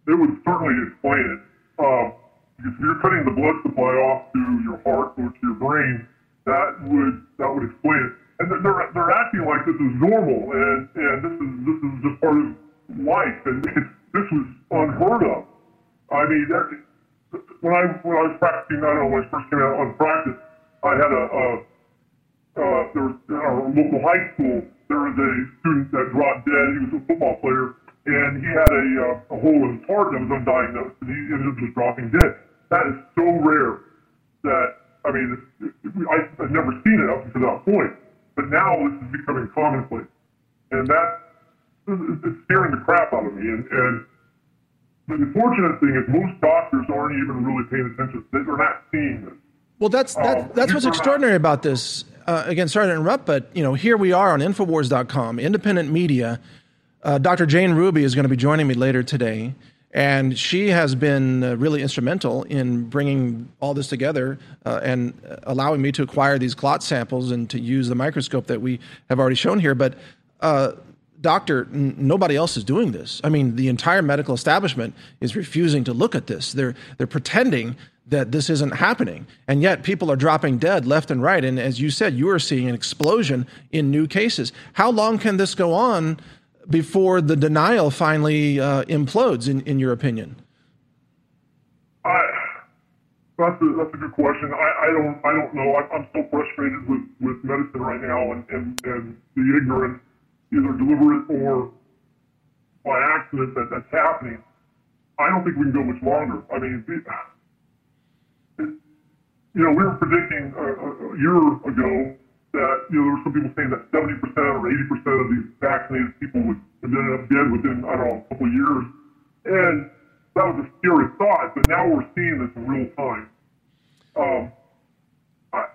It would certainly explain it. Uh, because if you're cutting the blood supply off to your heart or to your brain, that would that would explain it. And they're they're acting like this is normal, and and this is this is just part of life, and this was unheard of. I mean, that, when I when I was practicing, I don't know when I first came out on practice, I had a, a uh, there was in our local high school. There was a student that dropped dead. He was a football player, and he had a, uh, a hole in his heart that was undiagnosed, and he ended up just dropping dead. That is so rare that I mean, I, I've never seen it up to that point, but now this is becoming commonplace, and that it's scaring the crap out of me. And, and the unfortunate thing is most doctors aren't even really paying attention. They're not seeing this. Well, that's that, um, that's what's extraordinary about this. Uh, again, sorry to interrupt, but you know, here we are on Infowars.com, independent media. Uh, Dr. Jane Ruby is going to be joining me later today, and she has been uh, really instrumental in bringing all this together uh, and allowing me to acquire these clot samples and to use the microscope that we have already shown here. But uh, doctor, n- nobody else is doing this. I mean, the entire medical establishment is refusing to look at this. They're they're pretending that this isn't happening. And yet people are dropping dead left and right. And as you said, you are seeing an explosion in new cases. How long can this go on before the denial finally uh, implodes, in, in your opinion? That's a, that's a good question. I, I don't I don't know. I, I'm so frustrated with, with medicine right now and, and, and the ignorance, either deliberate or by accident that that's happening. I don't think we can go much longer. I mean, it, you know, we were predicting a, a year ago that you know there were some people saying that 70% or 80% of these vaccinated people would end up dead within I don't know a couple of years, and that was a scary thought. But now we're seeing this in real time. Um, I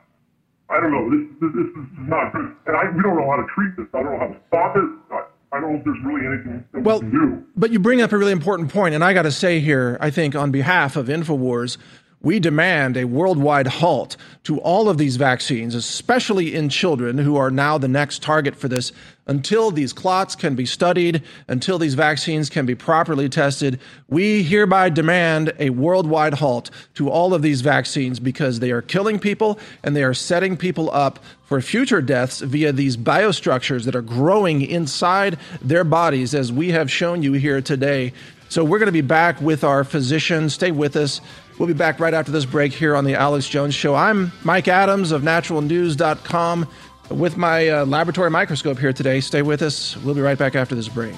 I don't know. This this, this is not good, and I we don't know how to treat this. I don't know how to stop it. I, I don't know if there's really anything that well, we can do. But you bring up a really important point, and I got to say here, I think on behalf of Infowars, we demand a worldwide halt to all of these vaccines, especially in children who are now the next target for this, until these clots can be studied, until these vaccines can be properly tested. We hereby demand a worldwide halt to all of these vaccines because they are killing people and they are setting people up for future deaths via these biostructures that are growing inside their bodies, as we have shown you here today. So, we're going to be back with our physician. Stay with us. We'll be back right after this break here on the Alex Jones Show. I'm Mike Adams of naturalnews.com with my uh, laboratory microscope here today. Stay with us. We'll be right back after this break.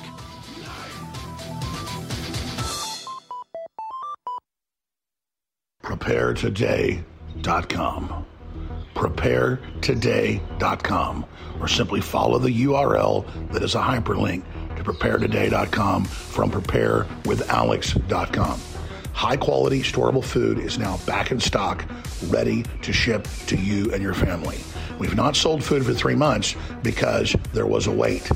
PrepareToday.com. PrepareToday.com. Or simply follow the URL that is a hyperlink to PrepareToday.com from PrepareWithAlex.com. High quality, storable food is now back in stock, ready to ship to you and your family. We've not sold food for three months because there was a wait.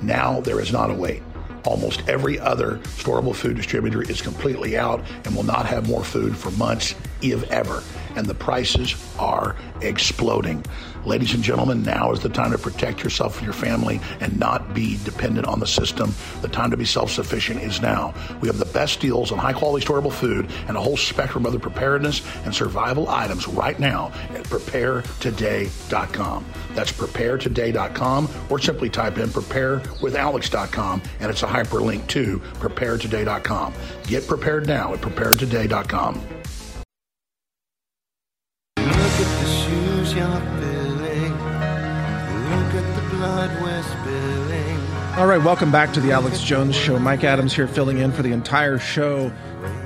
Now there is not a wait. Almost every other storable food distributor is completely out and will not have more food for months, if ever. And the prices are exploding. Ladies and gentlemen, now is the time to protect yourself and your family and not be dependent on the system. The time to be self sufficient is now. We have the best deals on high quality storable food and a whole spectrum of other preparedness and survival items right now at preparetoday.com. That's preparetoday.com or simply type in preparewithalex.com and it's a hyperlink to preparetoday.com. Get prepared now at preparetoday.com. All right, welcome back to the Alex Jones Show. Mike Adams here filling in for the entire show.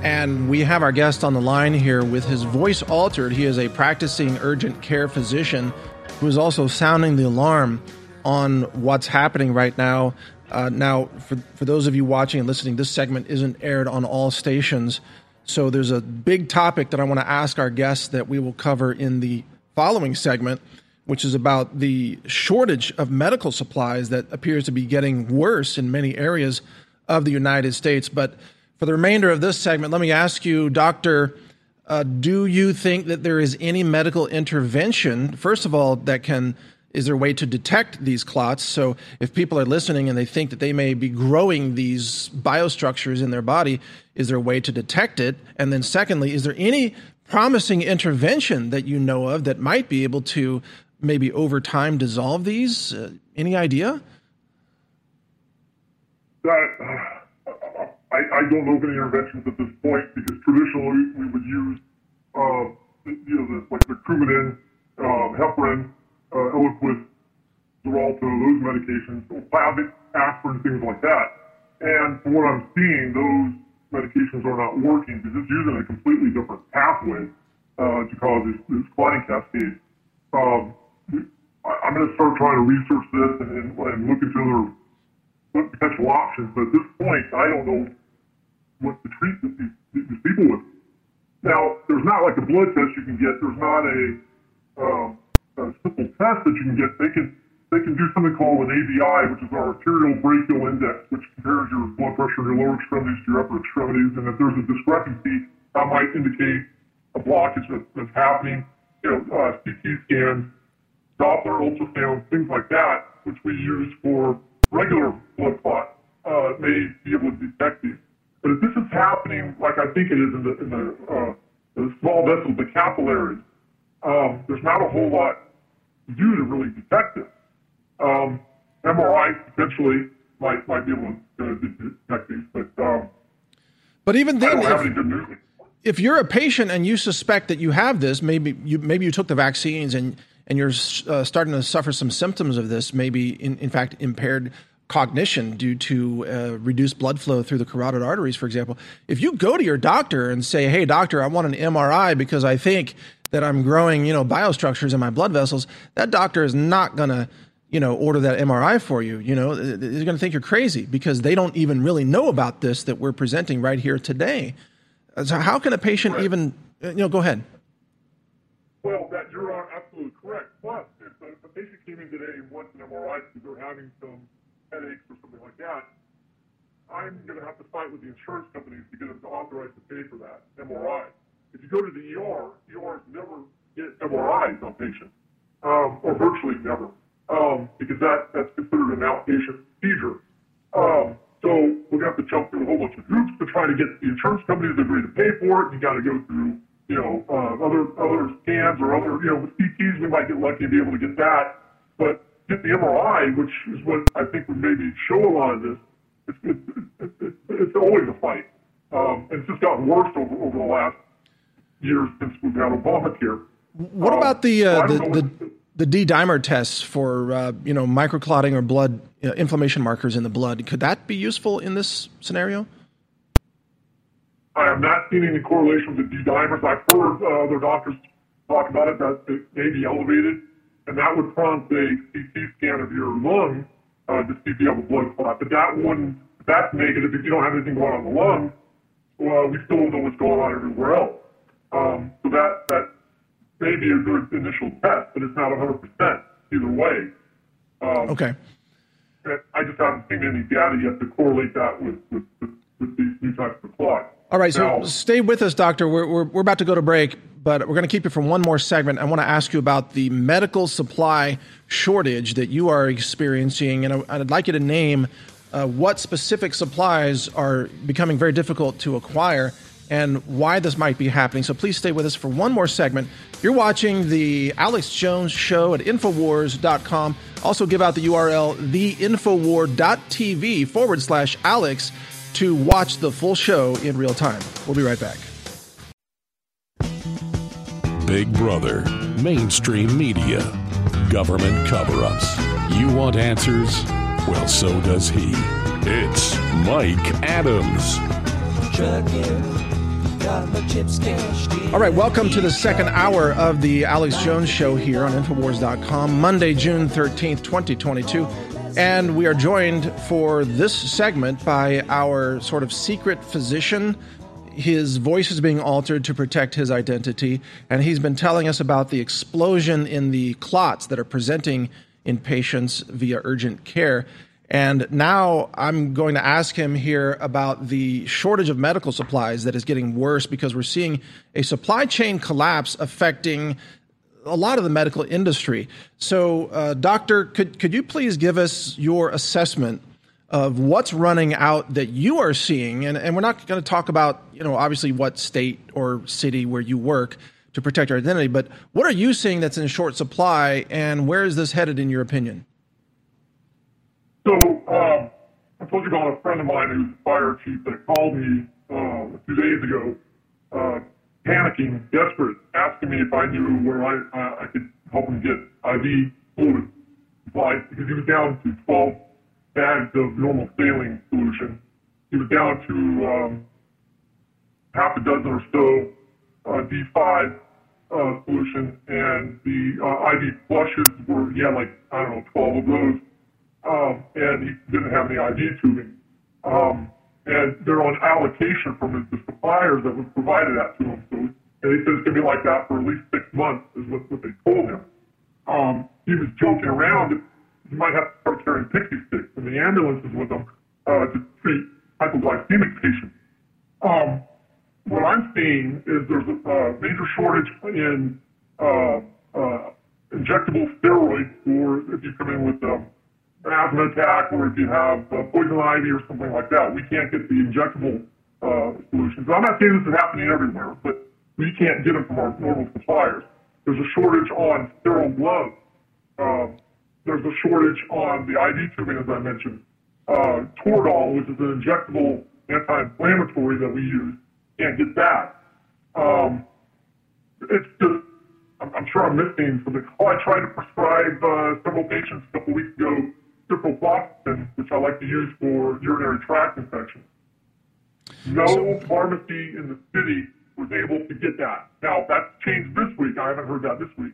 And we have our guest on the line here with his voice altered. He is a practicing urgent care physician who is also sounding the alarm on what's happening right now. Uh, now, for, for those of you watching and listening, this segment isn't aired on all stations. So there's a big topic that I want to ask our guests that we will cover in the following segment, which is about the shortage of medical supplies that appears to be getting worse in many areas of the United States. But for the remainder of this segment, let me ask you, Doctor, uh, do you think that there is any medical intervention, first of all, that can is there a way to detect these clots? So if people are listening and they think that they may be growing these biostructures in their body, is there a way to detect it? And then secondly, is there any promising intervention that you know of that might be able to maybe over time dissolve these? Uh, any idea? That, I, I don't know of any interventions at this point because traditionally we would use, uh, you know, the, like the Coumadin, uh, heparin, uh, Eliquis, Xarelto, those medications, Plavix, aspirin, things like that. And from what I'm seeing, those medications are not working because it's using a completely different pathway uh, to cause this, this clotting cascade. Um, I'm going to start trying to research this and, and, look into other potential options. But at this point, I don't know what to treat these, these people with. Now, there's not like a blood test you can get. There's not a um, a simple test that you can get. They can they can do something called an ABI, which is our arterial brachial index, which compares your blood pressure in your lower extremities to your upper extremities. And if there's a discrepancy, that might indicate a blockage that, that's happening. You know, uh, CT scans, Doppler ultrasound, things like that, which we use for regular blood clot, uh, may be able to detect these. But if this is happening, like I think it is in the, in the, uh, the small vessels, the capillaries, um, there's not a whole lot to do to really detect it. Um, MRI potentially might might be able to uh, detect these, but um, but even then, I don't have if, any good news. if you're a patient and you suspect that you have this, maybe you maybe you took the vaccines and and you're uh, starting to suffer some symptoms of this, maybe in, in fact impaired cognition due to uh, reduced blood flow through the carotid arteries, for example. If you go to your doctor and say, "Hey, doctor, I want an MRI because I think that I'm growing, you know, biostructures in my blood vessels," that doctor is not going to you know, order that MRI for you. You know, they're going to think you're crazy because they don't even really know about this that we're presenting right here today. So how can a patient right. even, you know, go ahead. Well, that you're correct. Plus, if a, if a patient came in today and wants an MRI because they're having some headaches or something like that, I'm going to have to fight with the insurance companies to get them to authorize to pay for that MRI. If you go to the ER, ERs never get MRIs on patients, um, or virtually never um, because that, that's considered an outpatient procedure. Um, so we're going to have to jump through a whole bunch of hoops to try to get the insurance companies to agree to pay for it. You got to go through, you know, uh, other other scans or other, you know, with CTs we might get lucky and be able to get that. But get the MRI, which is what I think would maybe show a lot of this. It's, it's, it's, it's always a fight, um, and it's just gotten worse over, over the last years since we've had Obamacare. What um, about the uh, the, the, the D dimer tests for uh, you know microclotting or blood you know, inflammation markers in the blood could that be useful in this scenario? I have not seen any correlation with the D dimers. I've heard uh, other doctors talk about it that it may be elevated, and that would prompt a CT scan of your lung uh, to see if you have a blood clot. But that one, that's negative. If you don't have anything going on in the lung, well, we still don't know what's going on everywhere else. Um, so that that maybe a good initial test, but it's not 100% either way. Um, okay. I just haven't seen any data yet to correlate that with, with, with these types of clots. All right, so stay with us, doctor. We're, we're, we're about to go to break, but we're going to keep you for one more segment. I want to ask you about the medical supply shortage that you are experiencing, and I, would like you to name uh, what specific supplies are becoming very difficult to acquire and why this might be happening. So please stay with us for one more segment. You're watching the Alex Jones Show at Infowars.com. Also, give out the URL theinfowar.tv forward slash Alex to watch the full show in real time. We'll be right back. Big Brother, mainstream media, government cover ups. You want answers? Well, so does he. It's Mike Adams. All right, welcome to the second hour of the Alex Jones Show here on Infowars.com, Monday, June 13th, 2022. And we are joined for this segment by our sort of secret physician. His voice is being altered to protect his identity, and he's been telling us about the explosion in the clots that are presenting in patients via urgent care. And now I'm going to ask him here about the shortage of medical supplies that is getting worse because we're seeing a supply chain collapse affecting a lot of the medical industry. So, uh, doctor, could could you please give us your assessment of what's running out that you are seeing? And and we're not going to talk about you know obviously what state or city where you work to protect your identity, but what are you seeing that's in short supply, and where is this headed in your opinion? So um, I told you about a friend of mine who's fire chief that called me uh, a few days ago, uh, panicking, desperate, asking me if I knew where I, uh, I could help him get IV fluid supplies because he was down to 12 bags of normal saline solution. He was down to um, half a dozen or so uh, D5 uh, solution, and the uh, IV flushes were, had like, I don't know, 12 of those um, and he didn't have any IV tubing. Um, and they're on allocation from the suppliers that was provided that to him. So and he said it's going to be like that for at least six months, is what, what they told him. Um, he was joking around. He might have to start carrying Pixy Stix in the ambulances with him uh, to treat hypoglycemic patients. Um, what I'm seeing is there's a uh, major shortage in uh, uh, injectable steroids for if you come in with um, asthma attack or if you have poison ivy or something like that. We can't get the injectable uh, solutions. I'm not saying this is happening everywhere, but we can't get them from our normal suppliers. There's a shortage on sterile gloves. Uh, there's a shortage on the IV tubing, as I mentioned. Uh, Toradol, which is an injectable anti-inflammatory that we use, can't get that. Um, it's just, I'm, I'm sure I'm missing something. Oh, I tried to prescribe uh, several patients a couple weeks ago ciprofloxacin, which I like to use for urinary tract infections. No pharmacy in the city was able to get that. Now, that's changed this week. I haven't heard that this week.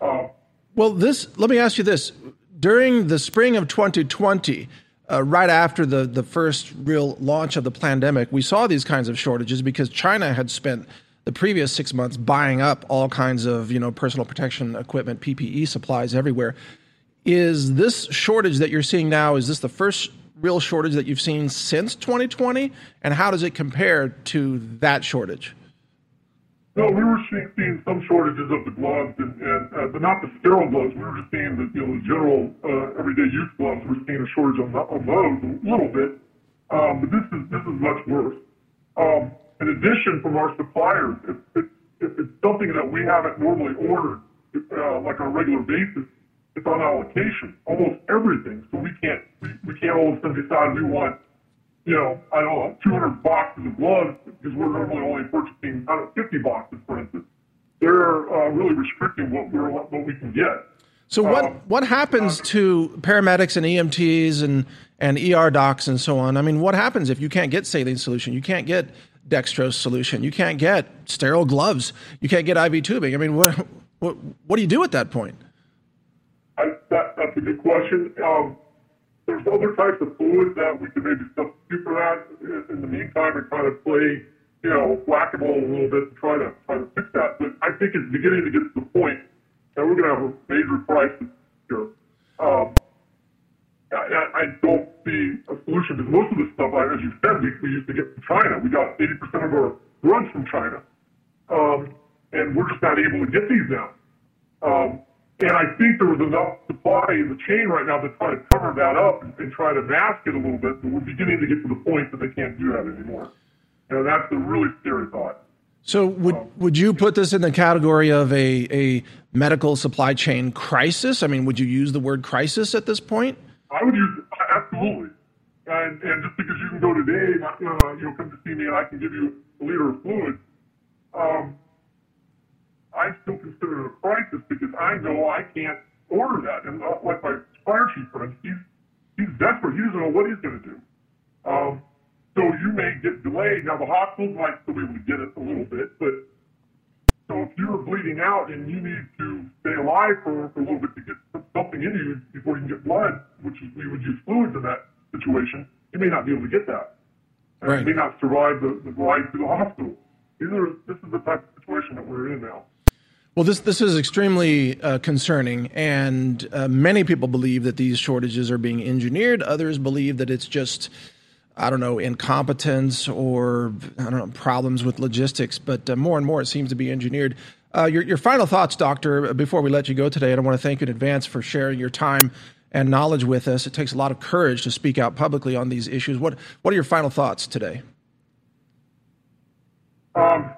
Uh, Well, this. Let me ask you this: during the spring of 2020, uh, right after the the first real launch of the pandemic, we saw these kinds of shortages because China had spent the previous six months buying up all kinds of you know personal protection equipment, PPE supplies everywhere. Is this shortage that you're seeing now? Is this the first real shortage that you've seen since 2020? And how does it compare to that shortage? No, we were seeing, some shortages of the gloves, and, and uh, but not the sterile gloves. We were just seeing the you know the general uh, everyday use gloves. We're seeing a shortage on, on those a little bit, um, but this is this is much worse. Um, in addition, from our suppliers, if, if, if it's something that we haven't normally ordered, uh, like on a regular basis, it's on allocation. Almost everything, so we can't we, we can't all of a sudden decide we want you know, I don't know, 200 boxes of gloves because we're normally only purchasing, I don't know, 50 boxes, for instance. They're uh, really restricting what we're what we can get. So what Um, what happens to paramedics and EMTs and and ER docs and so on? I mean, what happens if you can't get saline solution? You can't get dextrose solution. You can't get sterile gloves. You can't get IV tubing. I mean, what what what do you do at that point? That's a good question. Um, there's other types of fluids that we can maybe substitute for that in the meantime and try to play, you know, whack-a-mole a little bit to try to try to fix that. But I think it's beginning to get to the point that we're going to have a major crisis here. Um, I, I don't see a solution because most of the stuff, like, as you said, we, we used to get from China. We got 80% of our drugs from China. Um, and we're just not able to get these now. Um, and I think there was enough supply in the chain right now to try to cover that up and, try to mask it a little bit, but we're beginning to get to the point that they can't do that anymore. And that's a really scary thought. So would would you put this in the category of a a medical supply chain crisis? I mean, would you use the word crisis at this point? I would use absolutely. And, and just because you can go today, uh, you know, come to see me and I can give you a liter of fluid, um, I still consider it a crisis because I know I can't order that. And uh, like my fire chief friend, he's he's desperate. He doesn't know what he's going to do. Um, so you may get delayed. Now the hospitals might still be able to get it a little bit, but so if you're bleeding out and you need to stay alive for, for a little bit to get something in you before you can get blood, which is we would use fluids in that situation, you may not be able to get that. And Right. You may not survive the, the ride to the hospital. These are, this is the type of situation that we're in now. Well, this this is extremely uh, concerning, and uh, many people believe that these shortages are being engineered. Others believe that it's just, I don't know, incompetence or I don't know problems with logistics. But uh, more and more, it seems to be engineered. Uh, your your final thoughts, doctor, before we let you go today. And I want to thank you in advance for sharing your time and knowledge with us. It takes a lot of courage to speak out publicly on these issues. What what are your final thoughts today? Um,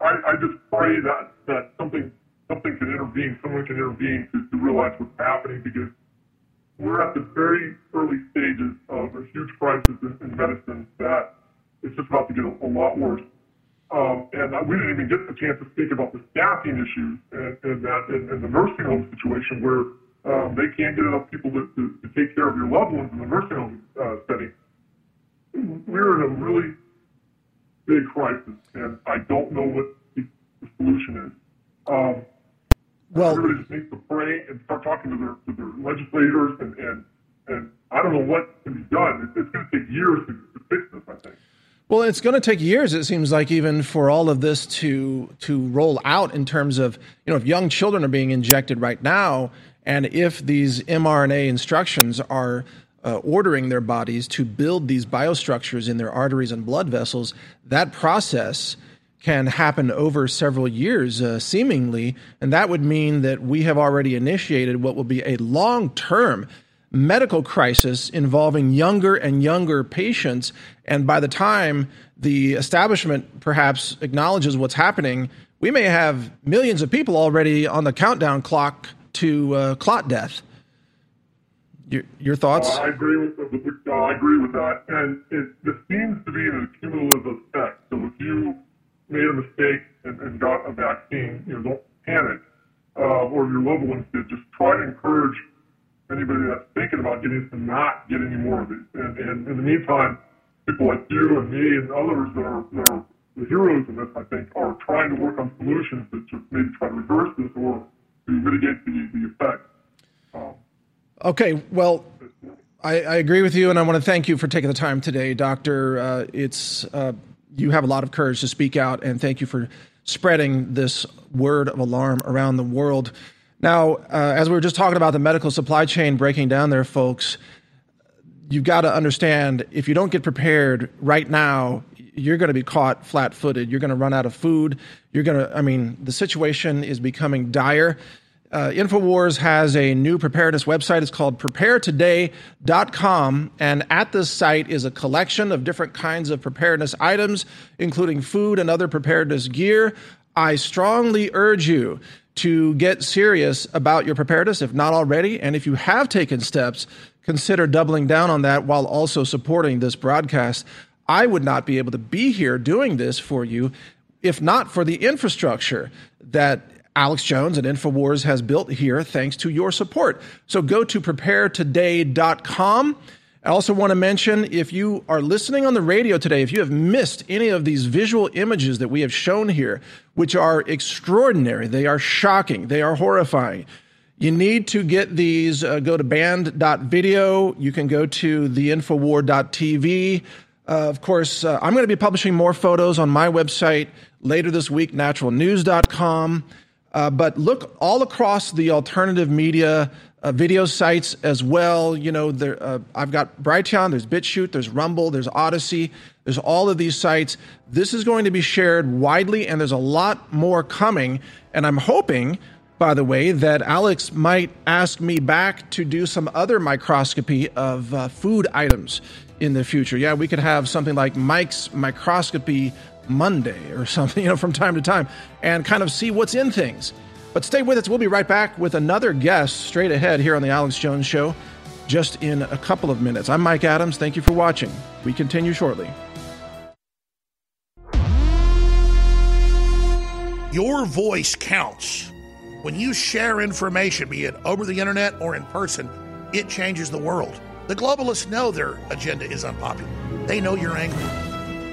I, I just pray that, that something something can intervene, someone can intervene to, to realize what's happening because we're at the very early stages of a huge crisis in, in medicine that is just about to get a, a lot worse. Um, and we didn't even get the chance to speak about the staffing issues and, and that and, and the nursing home situation where um, they can't get enough people to, to, to take care of your loved ones in the nursing home uh, setting. We're in a really big crisis, and I don't know what the, solution is. Um, Well- everybody just needs to pray and start talking to their, to their legislators, and, and and I don't know what can be done. It's, it's going to take years to, to fix this. I think. Well, it's going to take years. It seems like even for all of this to to roll out in terms of you know if young children are being injected right now, and if these mRNA instructions are uh, ordering their bodies to build these biostructures in their arteries and blood vessels, that process can happen over several years, uh, seemingly, and that would mean that we have already initiated what will be a long term medical crisis involving younger and younger patients. And by the time the establishment perhaps acknowledges what's happening, we may have millions of people already on the countdown clock to uh, clot death. Your, your thoughts? Uh, I agree with, uh, I agree with that, and it this seems to be an cumulative effect. So if you made a mistake and, and got a vaccine, you know, don't panic. Uh, or your loved ones did, just try to encourage anybody that's thinking about getting it to not get any more of it. And, and in the meantime, people like you and me and others that are, that are the heroes in this, I think, are trying to work on solutions that just maybe try to reverse this or to mitigate the, the effect. Um, Okay, well, I, I agree with you, and I want to thank you for taking the time today, Doctor. Uh, it's uh, you have a lot of courage to speak out, and thank you for spreading this word of alarm around the world. Now, uh, as we were just talking about the medical supply chain breaking down there, folks, you've got to understand if you don't get prepared right now, you're going to be caught flat footed. You're going to run out of food. You're going to, I mean, the situation is becoming dire. Uh, InfoWars has a new preparedness website. It's called preparetoday.com. And at this site is a collection of different kinds of preparedness items, including food and other preparedness gear. I strongly urge you to get serious about your preparedness, if not already. And if you have taken steps, consider doubling down on that while also supporting this broadcast. I would not be able to be here doing this for you if not for the infrastructure that Alex Jones and InfoWars has built here thanks to your support. So go to preparetoday.com. I also want to mention if you are listening on the radio today, if you have missed any of these visual images that we have shown here, which are extraordinary, they are shocking, they are horrifying. You need to get these. Uh, go to banned.video. You can go to theinfowar.tv. Uh, of course, uh, I'm going to be publishing more photos on my website later this week, naturalnews.com. Uh, but look all across the alternative media uh, video sites as well. You know, there, uh, I've got Brighteon, there's BitChute, there's Rumble, there's Odysee, there's all of these sites. This is going to be shared widely, and there's a lot more coming. And I'm hoping, by the way, that Alex might ask me back to do some other microscopy of uh, food items in the future. Yeah, we could have something like Mike's microscopy Monday or something, you know, from time to time and kind of see what's in things. But stay with us. We'll be right back with another guest straight ahead here on The Alex Jones Show just in a couple of minutes. I'm Mike Adams. Thank you for watching. We continue shortly. Your voice counts. When you share information, be it over the internet or in person, it changes the world. The globalists know their agenda is unpopular. They know you're angry.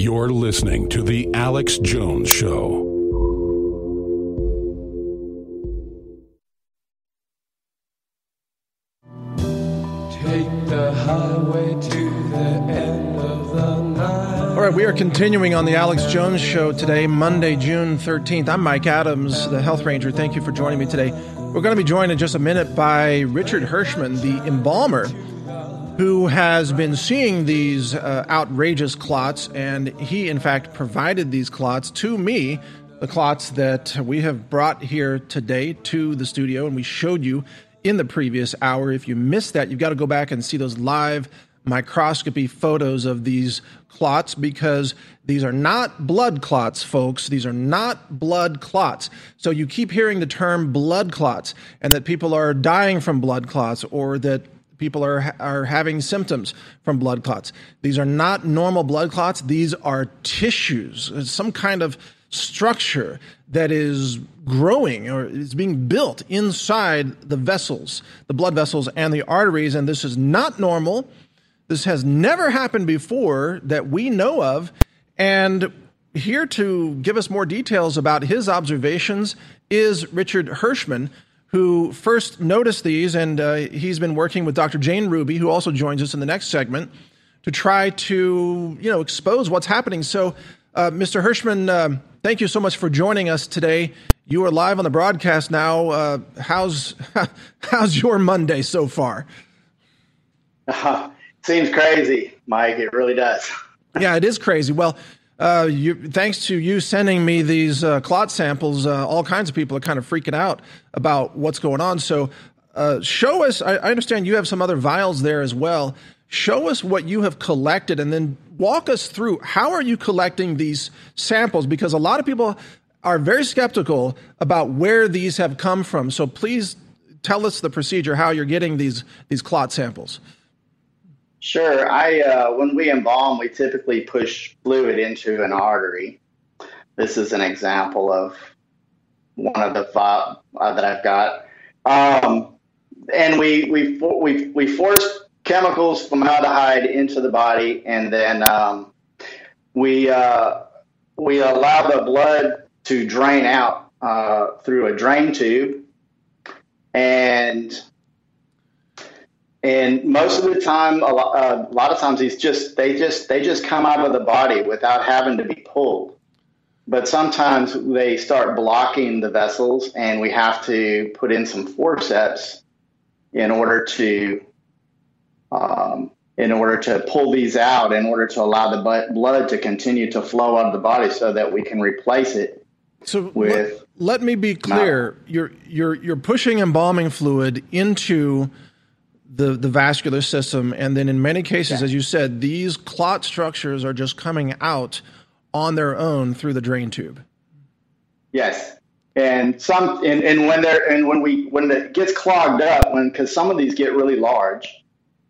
You're listening to The Alex Jones Show. Take the highway to the end of the night. All right, we are continuing on the Alex Jones Show today, Monday, June 13th. I'm Mike Adams, the Health Ranger. Thank you for joining me today. We're going to be joined in just a minute by Richard Hirschman, the embalmer. Who has been seeing these uh, outrageous clots, and he, in fact, provided these clots to me, the clots that we have brought here today to the studio, and we showed you in the previous hour. If you missed that, you've got to go back and see those live microscopy photos of these clots because these are not blood clots, folks. These are not blood clots. So you keep hearing the term blood clots and that people are dying from blood clots or that people are are having symptoms from blood clots. These are not normal blood clots. These are tissues. Some kind of structure that is growing or is being built inside the vessels, the blood vessels and the arteries and this is not normal. This has never happened before that we know of. And here to give us more details about his observations is Richard Hirschman, who first noticed these, and uh, he's been working with Dr. Jane Ruby, who also joins us in the next segment, to try to you know expose what's happening. So, uh, Mr. Hirschman, uh, thank you so much for joining us today. You are live on the broadcast now. Uh, how's how's your Monday so far? Seems crazy, Mike. It really does. yeah, it is crazy. Well, uh, you, thanks to you sending me these uh, clot samples, uh, all kinds of people are kind of freaking out about what's going on. So, uh, show us. I, I, understand you have some other vials there as well. Show us what you have collected, and then walk us through how are you collecting these samples? Because a lot of people are very skeptical about where these have come from. So, please tell us the procedure how you're getting these these clot samples. Sure. I uh, when we embalm, we typically push fluid into an artery. This is an example of one of the five uh, that I've got. Um, and we we we we force chemicals formaldehyde into the body, and then um, we uh, we allow the blood to drain out uh, through a drain tube, and and most of the time, a lot, uh, a lot of times, these just they just they just come out of the body without having to be pulled. But sometimes they start blocking the vessels, and we have to put in some forceps in order to um, in order to pull these out, in order to allow the blood to continue to flow out of the body, so that we can replace it so with. Let, let me be clear: you're you're you're pushing embalming fluid into the, the vascular system. And then in many cases, yeah. as you said, these clot structures are just coming out on their own through the drain tube. Yes. And some and, and when they're and when we when it gets clogged up, when because some of these get really large,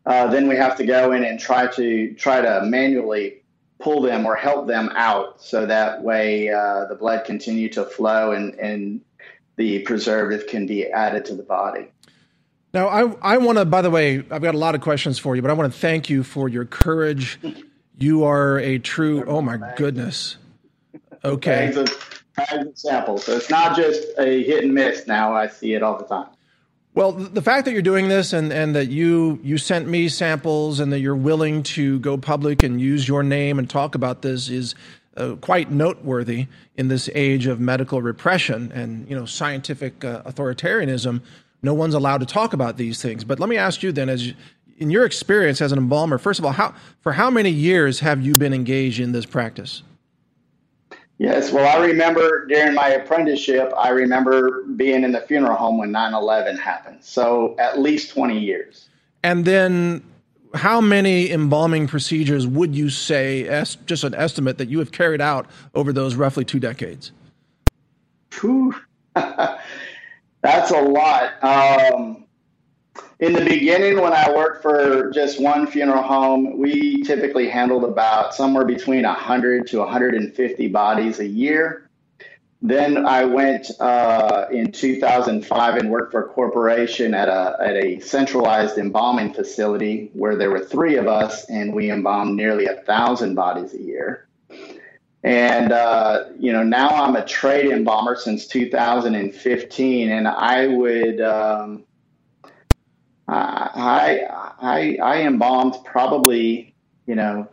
uh, then we have to go in and try to try to manually pull them or help them out so that way uh, the blood continue to flow and and the preservative can be added to the body. Now, I, I want to, by the way, I've got a lot of questions for you, but I want to thank you for your courage. You are a true, oh my goodness. Okay. Bags of, bags of samples. So it's not just a hit and miss now. I see it all the time. Well, the fact that you're doing this and, and that you you sent me samples and that you're willing to go public and use your name and talk about this is uh, quite noteworthy in this age of medical repression and you know scientific uh, authoritarianism no one's allowed to talk about these things. But let me ask you then, as in your experience as an embalmer, first of all, how for how many years have you been engaged in this practice? Yes, well, I remember during my apprenticeship, I remember being in the funeral home when 9 11 happened. So at least 20 years. And then how many embalming procedures would you say, just an estimate, that you have carried out over those roughly two decades? Whew. That's a lot. Um, in the beginning, when I worked for just one funeral home, we typically handled about somewhere between 100 to 150 bodies a year. Then I went uh, in 2005 and worked for a corporation at a, at a centralized embalming facility where there were three of us, and we embalmed nearly a thousand bodies a year. And, uh, you know, now I'm a trade embalmer since 2015, and I would, um, I, I, I embalmed probably, you know,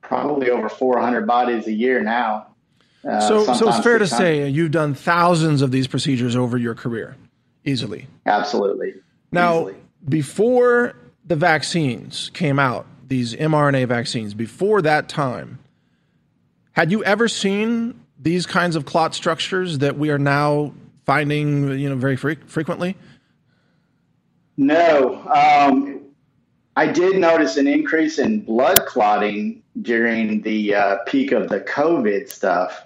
probably over 400 bodies a year now. Uh, so, so it's fair to say you've done thousands of these procedures over your career, easily. Absolutely. Now, easily. before the vaccines came out, these mRNA vaccines, before that time, had you ever seen these kinds of clot structures that we are now finding, you know, very fre- frequently? No. Um, I did notice an increase in blood clotting during the uh, peak of the COVID stuff.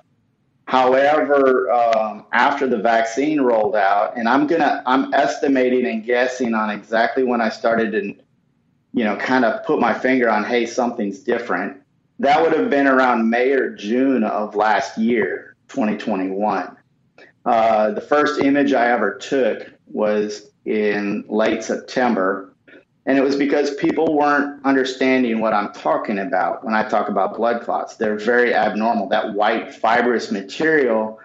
However, um, after the vaccine rolled out, and I'm gonna, I'm estimating and guessing on exactly when I started to, you know, kind of put my finger on, hey, something's different. That would have been around May or June of last year, 2021. Uh, the first image I ever took was in late September and it was because people weren't understanding what I'm talking about when I talk about blood clots. They're very abnormal. That white fibrous material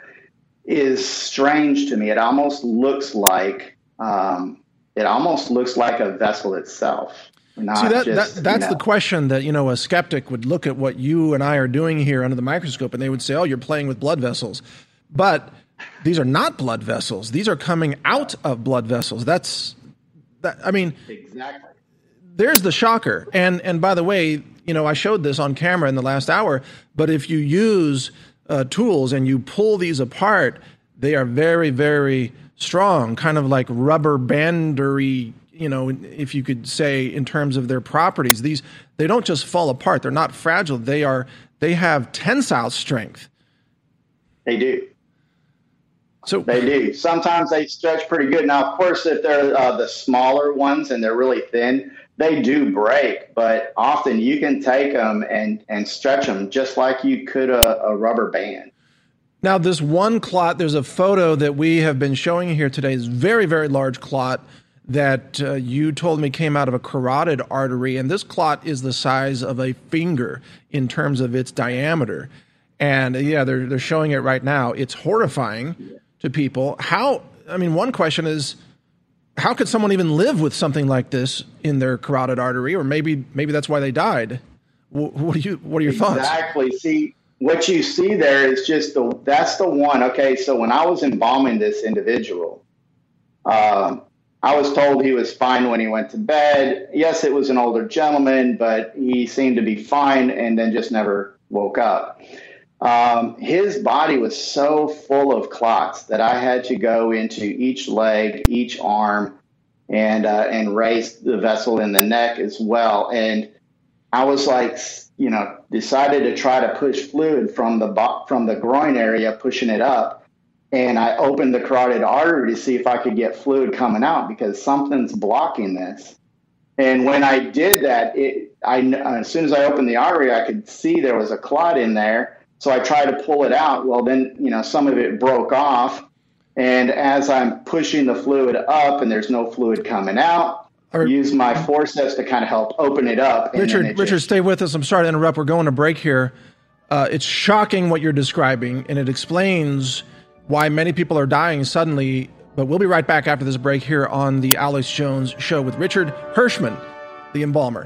is strange to me. It almost looks like um, it almost looks like a vessel itself. See that, just, that that's you know, the question that you know a skeptic would look at what you and I are doing here under the microscope and they would say, "Oh, you're playing with blood vessels," but these are not blood vessels. These are coming out of blood vessels. That's that. I mean, exactly there's the shocker. And and by the way, you know, I showed this on camera in the last hour. But if you use uh, tools and you pull these apart, they are very very strong, kind of like rubber bandery. You know, if you could say in terms of their properties, these they don't just fall apart. They're not fragile. They are they have tensile strength. They do. So they do. Sometimes they stretch pretty good. Now, of course, if they're uh, the smaller ones and they're really thin, they do break, but often you can take them and, and stretch them just like you could a, a rubber band. Now, this one clot, there's a photo that we have been showing here today, is very, very large clot that uh, you told me came out of a carotid artery. And this clot is the size of a finger in terms of its diameter. And uh, yeah, they're, they're showing it right now. It's horrifying to people. How, I mean, one question is, how could someone even live with something like this in their carotid artery, or maybe maybe that's why they died? What, do you what are your exactly. thoughts? Exactly. See, what you see there is just the that's the one. Okay, so when I was embalming this individual, um, I was told he was fine when he went to bed. Yes, it was an older gentleman, but he seemed to be fine, and then just never woke up. Um, his body was so full of clots that I had to go into each leg, each arm, and uh, and raise the vessel in the neck as well. And I was like, you know, decided to try to push fluid from the from the groin area, pushing it up. And I opened the carotid artery to see if I could get fluid coming out because something's blocking this. And when I did that, it I as soon as I opened the artery, I could see there was a clot in there so I tried to pull it out. Well, then, you know, some of it broke off. And as I'm pushing the fluid up and there's no fluid coming out, I use my forceps to kind of help open it up. Richard, it Richard, just, stay with us. I'm sorry to interrupt. We're going to break here. Uh, it's shocking what you're describing, and it explains why many people are dying suddenly. But we'll be right back after this break here on the Alex Jones Show with Richard Hirschman, the embalmer.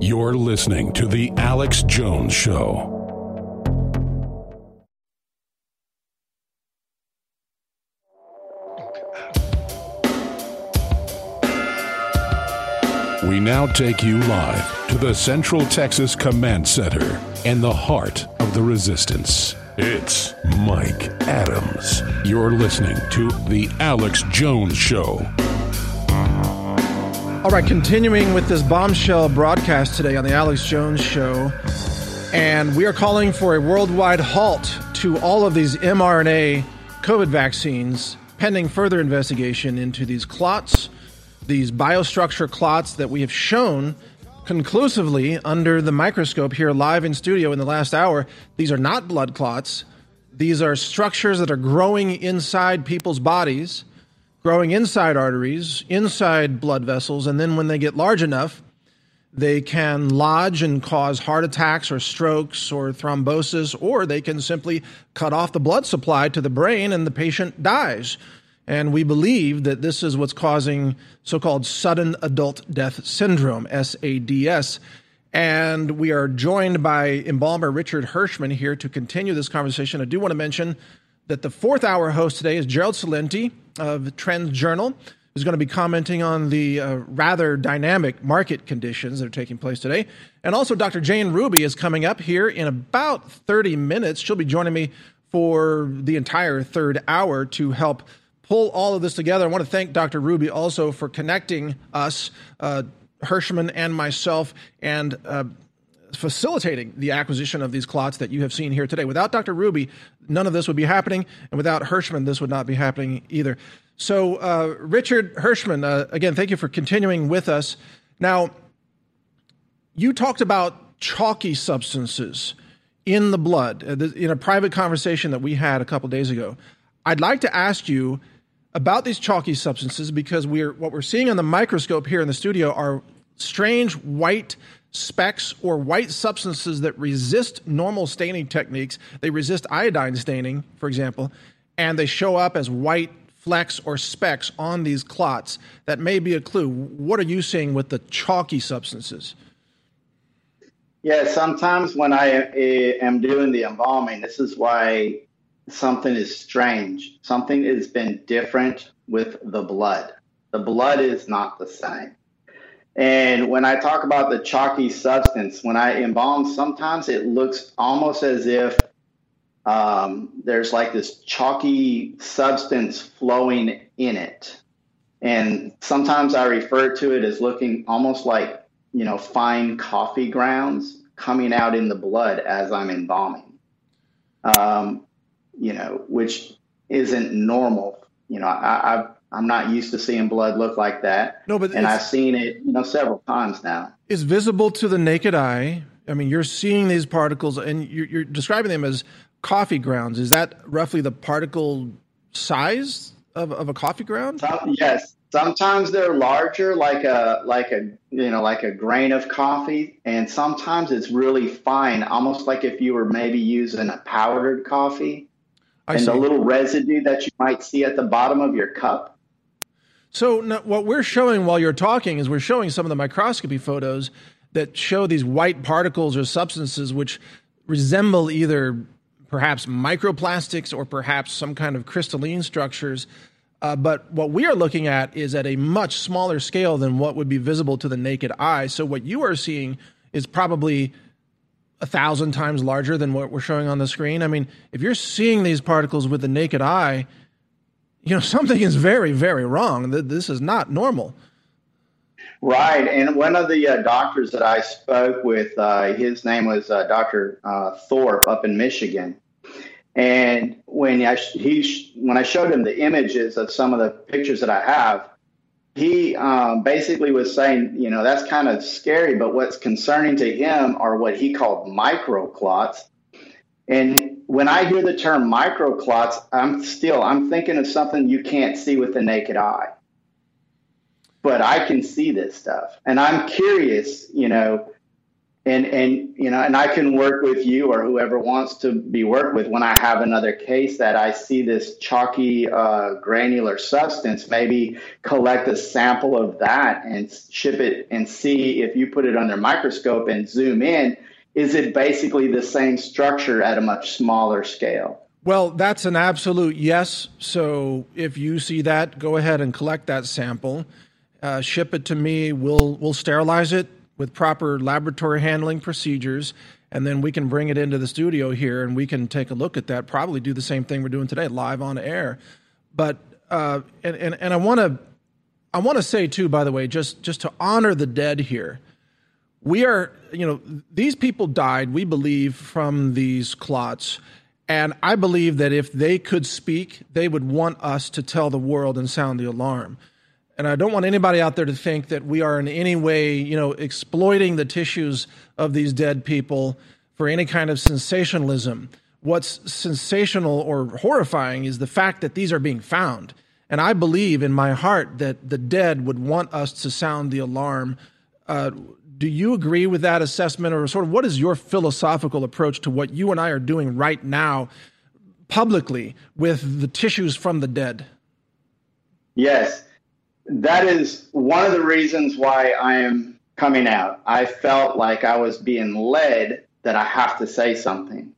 You're listening to The Alex Jones Show. We now take you live to the Central Texas Command Center and the heart of the resistance. It's Mike Adams. You're listening to The Alex Jones Show. All right, continuing with this bombshell broadcast today on the Alex Jones Show. And we are calling for a worldwide halt to all of these mRNA COVID vaccines, pending further investigation into these clots, these biostructure clots that we have shown conclusively under the microscope here live in studio in the last hour. These are not blood clots. These are structures that are growing inside people's bodies growing inside arteries, inside blood vessels, and then when they get large enough, they can lodge and cause heart attacks or strokes or thrombosis, or they can simply cut off the blood supply to the brain and the patient dies. And we believe that this is what's causing so called sudden adult death syndrome, SADS. And we are joined by embalmer Richard Hirschman here to continue this conversation. I do want to mention that the fourth hour host today is Gerald Celente of Trends Journal, who's going to be commenting on the uh, rather dynamic market conditions that are taking place today. And also, Dr. Jane Ruby is coming up here in about 30 minutes. She'll be joining me for the entire third hour to help pull all of this together. I want to thank Dr. Ruby also for connecting us, uh, Hirschman and myself, and uh, facilitating the acquisition of these clots that you have seen here today. Without Dr. Ruby, none of this would be happening, and without Hirschman, this would not be happening either. So, uh, Richard Hirschman, uh, again, thank you for continuing with us. Now, you talked about chalky substances in the blood uh, in a private conversation that we had a couple days ago. I'd like to ask you about these chalky substances because we're what we're seeing on the microscope here in the studio are strange white specks or white substances that resist normal staining techniques. They resist iodine staining, for example, and they show up as white flecks or specks on these clots. That may be a clue. What are you seeing with the chalky substances? Yeah, sometimes when I eh, am doing the embalming, this is why something is strange. Something has been different with the blood. The blood is not the same. And when I talk about the chalky substance, when I embalm, sometimes it looks almost as if um, there's like this chalky substance flowing in it. And sometimes I refer to it as looking almost like, you know, fine coffee grounds coming out in the blood as I'm embalming, um, you know, which isn't normal. You know, I, I've I'm not used to seeing blood look like that. No, but and I've seen it, you know, several times now. It's visible to the naked eye. I mean, you're seeing these particles, and you're, you're describing them as coffee grounds. Is that roughly the particle size of, of a coffee ground? Some, yes. Sometimes they're larger, like a like a you know like a grain of coffee, and sometimes it's really fine, almost like if you were maybe using a powdered coffee. I and see. the little residue that you might see at the bottom of your cup so now, what we're showing while you're talking is we're showing some of the microscopy photos that show these white particles or substances which resemble either perhaps microplastics or perhaps some kind of crystalline structures. Uh, but what we are looking at is at a much smaller scale than what would be visible to the naked eye. So what you are seeing is probably a thousand times larger than what we're showing on the screen. I mean, if you're seeing these particles with the naked eye, you know, something is very, very wrong. This is not normal. Right. And one of the uh, doctors that I spoke with, uh, his name was uh, Dr. Uh, Thorp up in Michigan. And when I, he, when I showed him the images of some of the pictures that I have, he um, basically was saying, you know, that's kind of scary, but what's concerning to him are what he called microclots. And when I hear the term microclots, I'm still I'm thinking of something you can't see with the naked eye. But I can see this stuff. And I'm curious, you know, and and you know, and I can work with you or whoever wants to be worked with when I have another case that I see this chalky uh, granular substance. Maybe collect a sample of that and ship it and see if you put it under microscope and zoom in is it basically the same structure at a much smaller scale? Well, that's an absolute yes. So if you see that, go ahead and collect that sample, uh, ship it to me. We'll we'll sterilize it with proper laboratory handling procedures, and then we can bring it into the studio here and we can take a look at that. Probably do the same thing we're doing today, live on air. But uh, and, and and I want to I want to say too, by the way, just just to honor the dead here, we are, you know, these people died, we believe, from these clots. And I believe that if they could speak, they would want us to tell the world and sound the alarm. And I don't want anybody out there to think that we are in any way, you know, exploiting the tissues of these dead people for any kind of sensationalism. What's sensational or horrifying is the fact that these are being found. And I believe in my heart that the dead would want us to sound the alarm. Uh, do you agree with that assessment, or sort of what is your philosophical approach to what you and I are doing right now publicly with the tissues from the dead? Yes, that is one of the reasons why I am coming out. I felt like I was being led that I have to say something,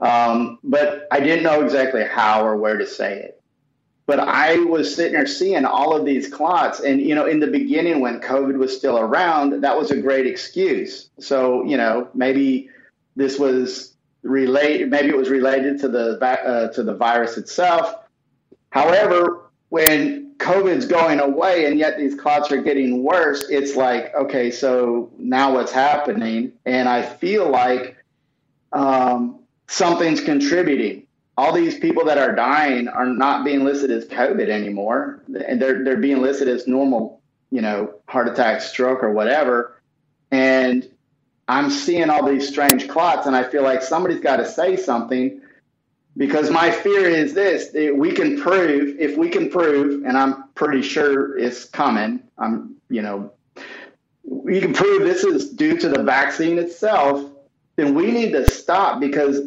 um, but I didn't know exactly how or where to say it. But I was sitting there seeing all of these clots. And, you know, in the beginning when COVID was still around, that was a great excuse. So, you know, maybe this was related, maybe it was related to the, uh, to the virus itself. However, when COVID's going away and yet these clots are getting worse, it's like, okay, so now what's happening? And I feel like um, something's contributing all these people that are dying are not being listed as COVID anymore, and they're they're being listed as normal, you know, heart attack, stroke, or whatever. And I'm seeing all these strange clots, and I feel like somebody's got to say something because my fear is this: we can prove if we can prove, and I'm pretty sure it's coming. I'm, you know, we can prove this is due to the vaccine itself. Then we need to stop because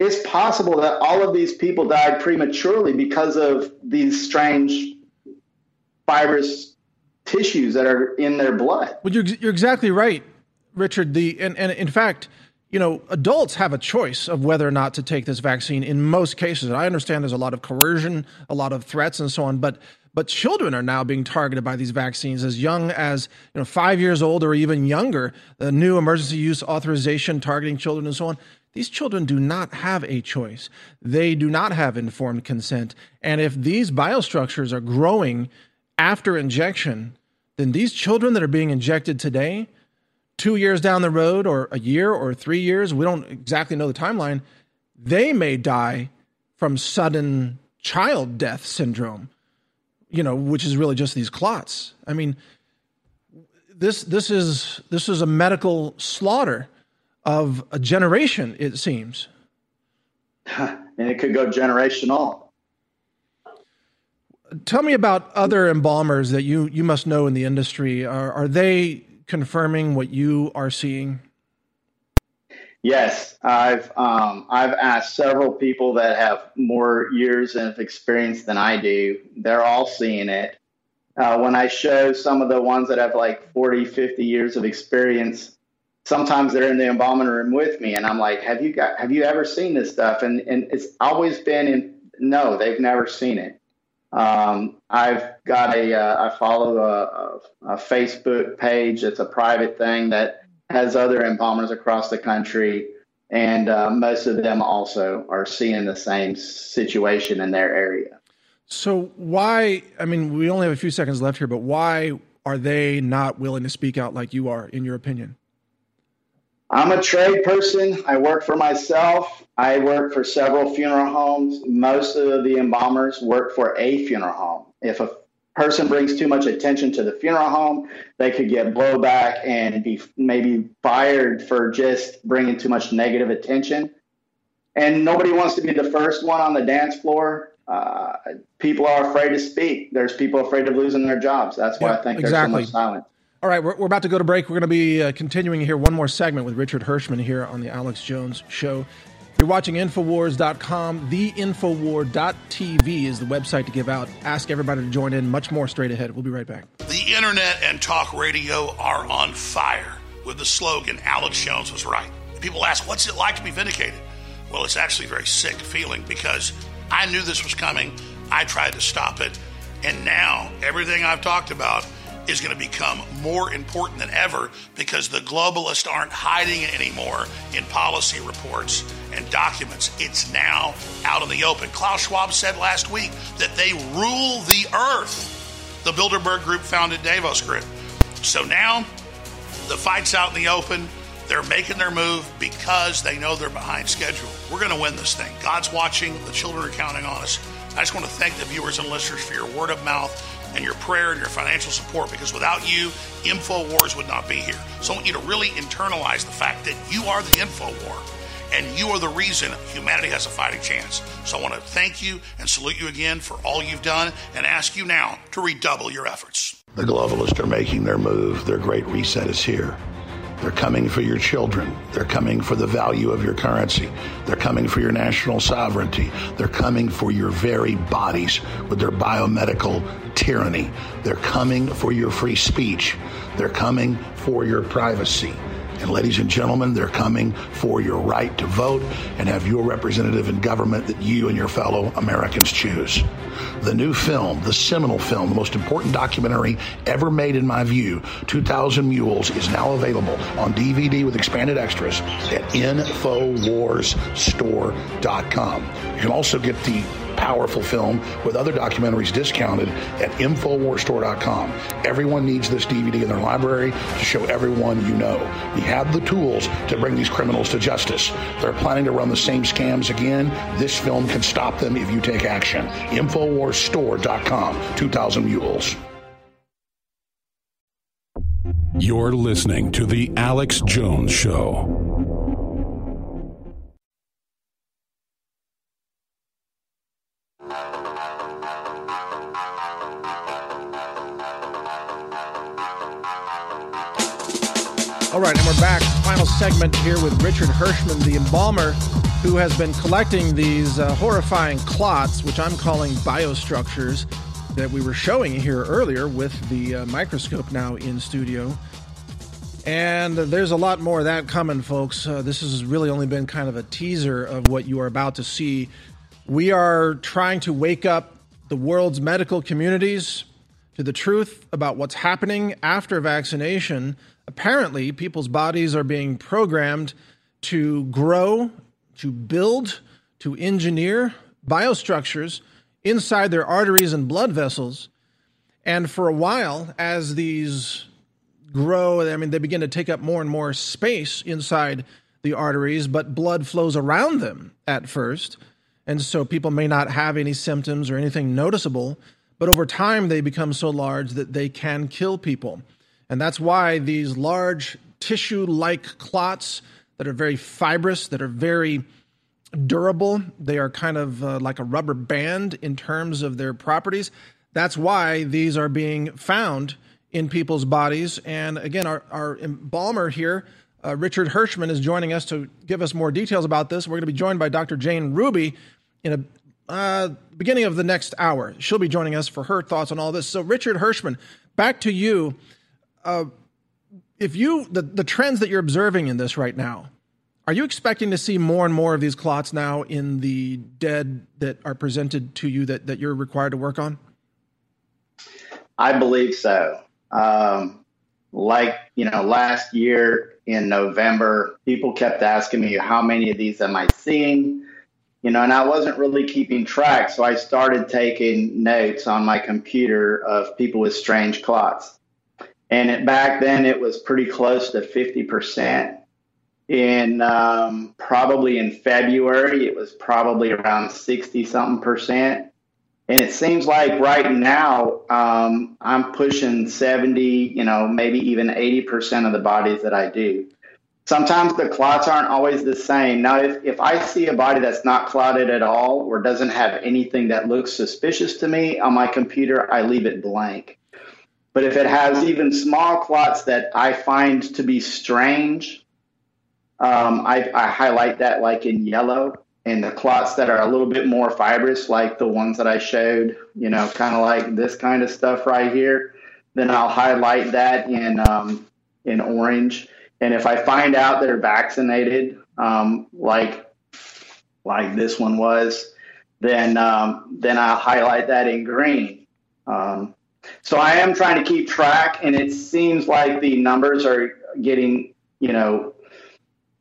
it's possible that all of these people died prematurely because of these strange fibrous tissues that are in their blood. Well, you're, you're exactly right, Richard. The and, and in fact, you know, adults have a choice of whether or not to take this vaccine in most cases. And I understand there's a lot of coercion, a lot of threats, and so on, but but children are now being targeted by these vaccines as young as you know five years old or even younger. The new emergency use authorization targeting children and so on. These children do not have a choice. They do not have informed consent. And if these biostructures are growing after injection, then these children that are being injected today, two years down the road, or a year, or three years, we don't exactly know the timeline, they may die from sudden child death syndrome, you know, which is really just these clots. I mean, this this is this is a medical slaughter of a generation, it seems. and it could go generational. Tell me about other embalmers that you, you must know in the industry. Are, are they confirming what you are seeing? Yes, I've um, I've asked several people that have more years of experience than I do. They're all seeing it. Uh, when I show some of the ones that have like 40, 50 years of experience, sometimes they're in the embalming room with me and I'm like, have you got, have you ever seen this stuff? And, and it's always been in, no, they've never seen it. Um, I've got a, uh, I follow a, a, a, Facebook page. It's a private thing that has other embalmers across the country. And uh, most of them also are seeing the same situation in their area. So why, I mean, we only have a few seconds left here, but why are they not willing to speak out like you are, in your opinion? I'm a trade person. I work for myself. I work for several funeral homes. Most of the embalmers work for a funeral home. If a person brings too much attention to the funeral home, they could get blowback and be maybe fired for just bringing too much negative attention. And nobody wants to be the first one on the dance floor. Uh, people are afraid to speak. There's people afraid of losing their jobs. That's why yeah, I think exactly. there's so much silence. All right, we're, we're about to go to break. We're going to be uh, continuing here one more segment with Richard Hirschman here on the Alex Jones Show. You're watching Infowars.com. TheInfowar.tv is the website to give out. Ask everybody to join in. Much more straight ahead. We'll be right back. The internet and talk radio are on fire with the slogan Alex Jones was right. People ask, what's it like to be vindicated? Well, it's actually a very sick feeling because I knew this was coming. I tried to stop it. And now everything I've talked about – is going to become more important than ever because the globalists aren't hiding it anymore in policy reports and documents. It's now out in the open. Klaus Schwab said last week that they rule the earth. the Bilderberg Group founded Davos Group. So now the fight's out in the open. They're making their move because they know they're behind schedule. We're going to win this thing. God's watching. The children are counting on us. I just want to thank the viewers and listeners for your word of mouth and your prayer and your financial support because without you, InfoWars would not be here. So I want you to really internalize the fact that you are the InfoWar and you are the reason humanity has a fighting chance. So I want to thank you and salute you again for all you've done and ask you now to redouble your efforts. The globalists are making their move. Their great reset is here. They're coming for your children. They're coming for the value of your currency. They're coming for your national sovereignty. They're coming for your very bodies with their biomedical tyranny. They're coming for your free speech. They're coming for your privacy. And ladies and gentlemen, they're coming for your right to vote and have your representative in government that you and your fellow Americans choose. The new film, the seminal film, the most important documentary ever made in my view, 2000 Mules, is now available on DVD with expanded extras at InfoWarsStore.com. You can also get the powerful film with other documentaries discounted at InfoWarsStore.com. Everyone needs this DVD in their library to show everyone you know. We have the tools to bring these criminals to justice. They're planning to run the same scams again. This film can stop them if you take action. InfoWarsStore.com, 2000 Mules. You're listening to The Alex Jones Show. All right, and we're back. Final segment here with Richard Hirschman, the embalmer, who has been collecting these uh, horrifying clots, which I'm calling biostructures, that we were showing here earlier with the uh, microscope now in studio. And there's a lot more of that coming, folks. Uh, this has really only been kind of a teaser of what you are about to see. We are trying to wake up the world's medical communities to the truth about what's happening after vaccination apparently people's bodies are being programmed to grow, to build, to engineer biostructures inside their arteries and blood vessels. And for a while, as these grow, I mean, they begin to take up more and more space inside the arteries, but blood flows around them at first. And so people may not have any symptoms or anything noticeable, but over time they become so large that they can kill people. And that's why these large tissue like clots that are very fibrous, that are very durable, they are kind of uh, like a rubber band in terms of their properties. That's why these are being found in people's bodies. And again, our, our embalmer here, uh, Richard Hirschman, is joining us to give us more details about this. We're going to be joined by Dr. Jane Ruby in a uh, beginning of the next hour. She'll be joining us for her thoughts on all this. So, Richard Hirschman, back to you uh, if you the, the trends that you're observing in this right now, are you expecting to see more and more of these clots now in the dead that are presented to you that, that you're required to work on? I believe so. Um, like, you know, last year in November, people kept asking me, how many of these am I seeing? You know, and I wasn't really keeping track. So I started taking notes on my computer of people with strange clots. And it, back then, it was pretty close to 50%. In um, probably in February, it was probably around 60 something percent. And it seems like right now, um, I'm pushing 70, you know, maybe even 80% of the bodies that I do. Sometimes the clots aren't always the same. Now, if, if I see a body that's not clotted at all or doesn't have anything that looks suspicious to me on my computer, I leave it blank. But if it has even small clots that I find to be strange, um, I, I highlight that like in yellow. And the clots that are a little bit more fibrous, like the ones that I showed, you know, kind of like this kind of stuff right here, then I'll highlight that in um, in orange. And if I find out they're vaccinated, um, like like this one was, then um, then I'll highlight that in green. Um, so I am trying to keep track, and it seems like the numbers are getting, you know,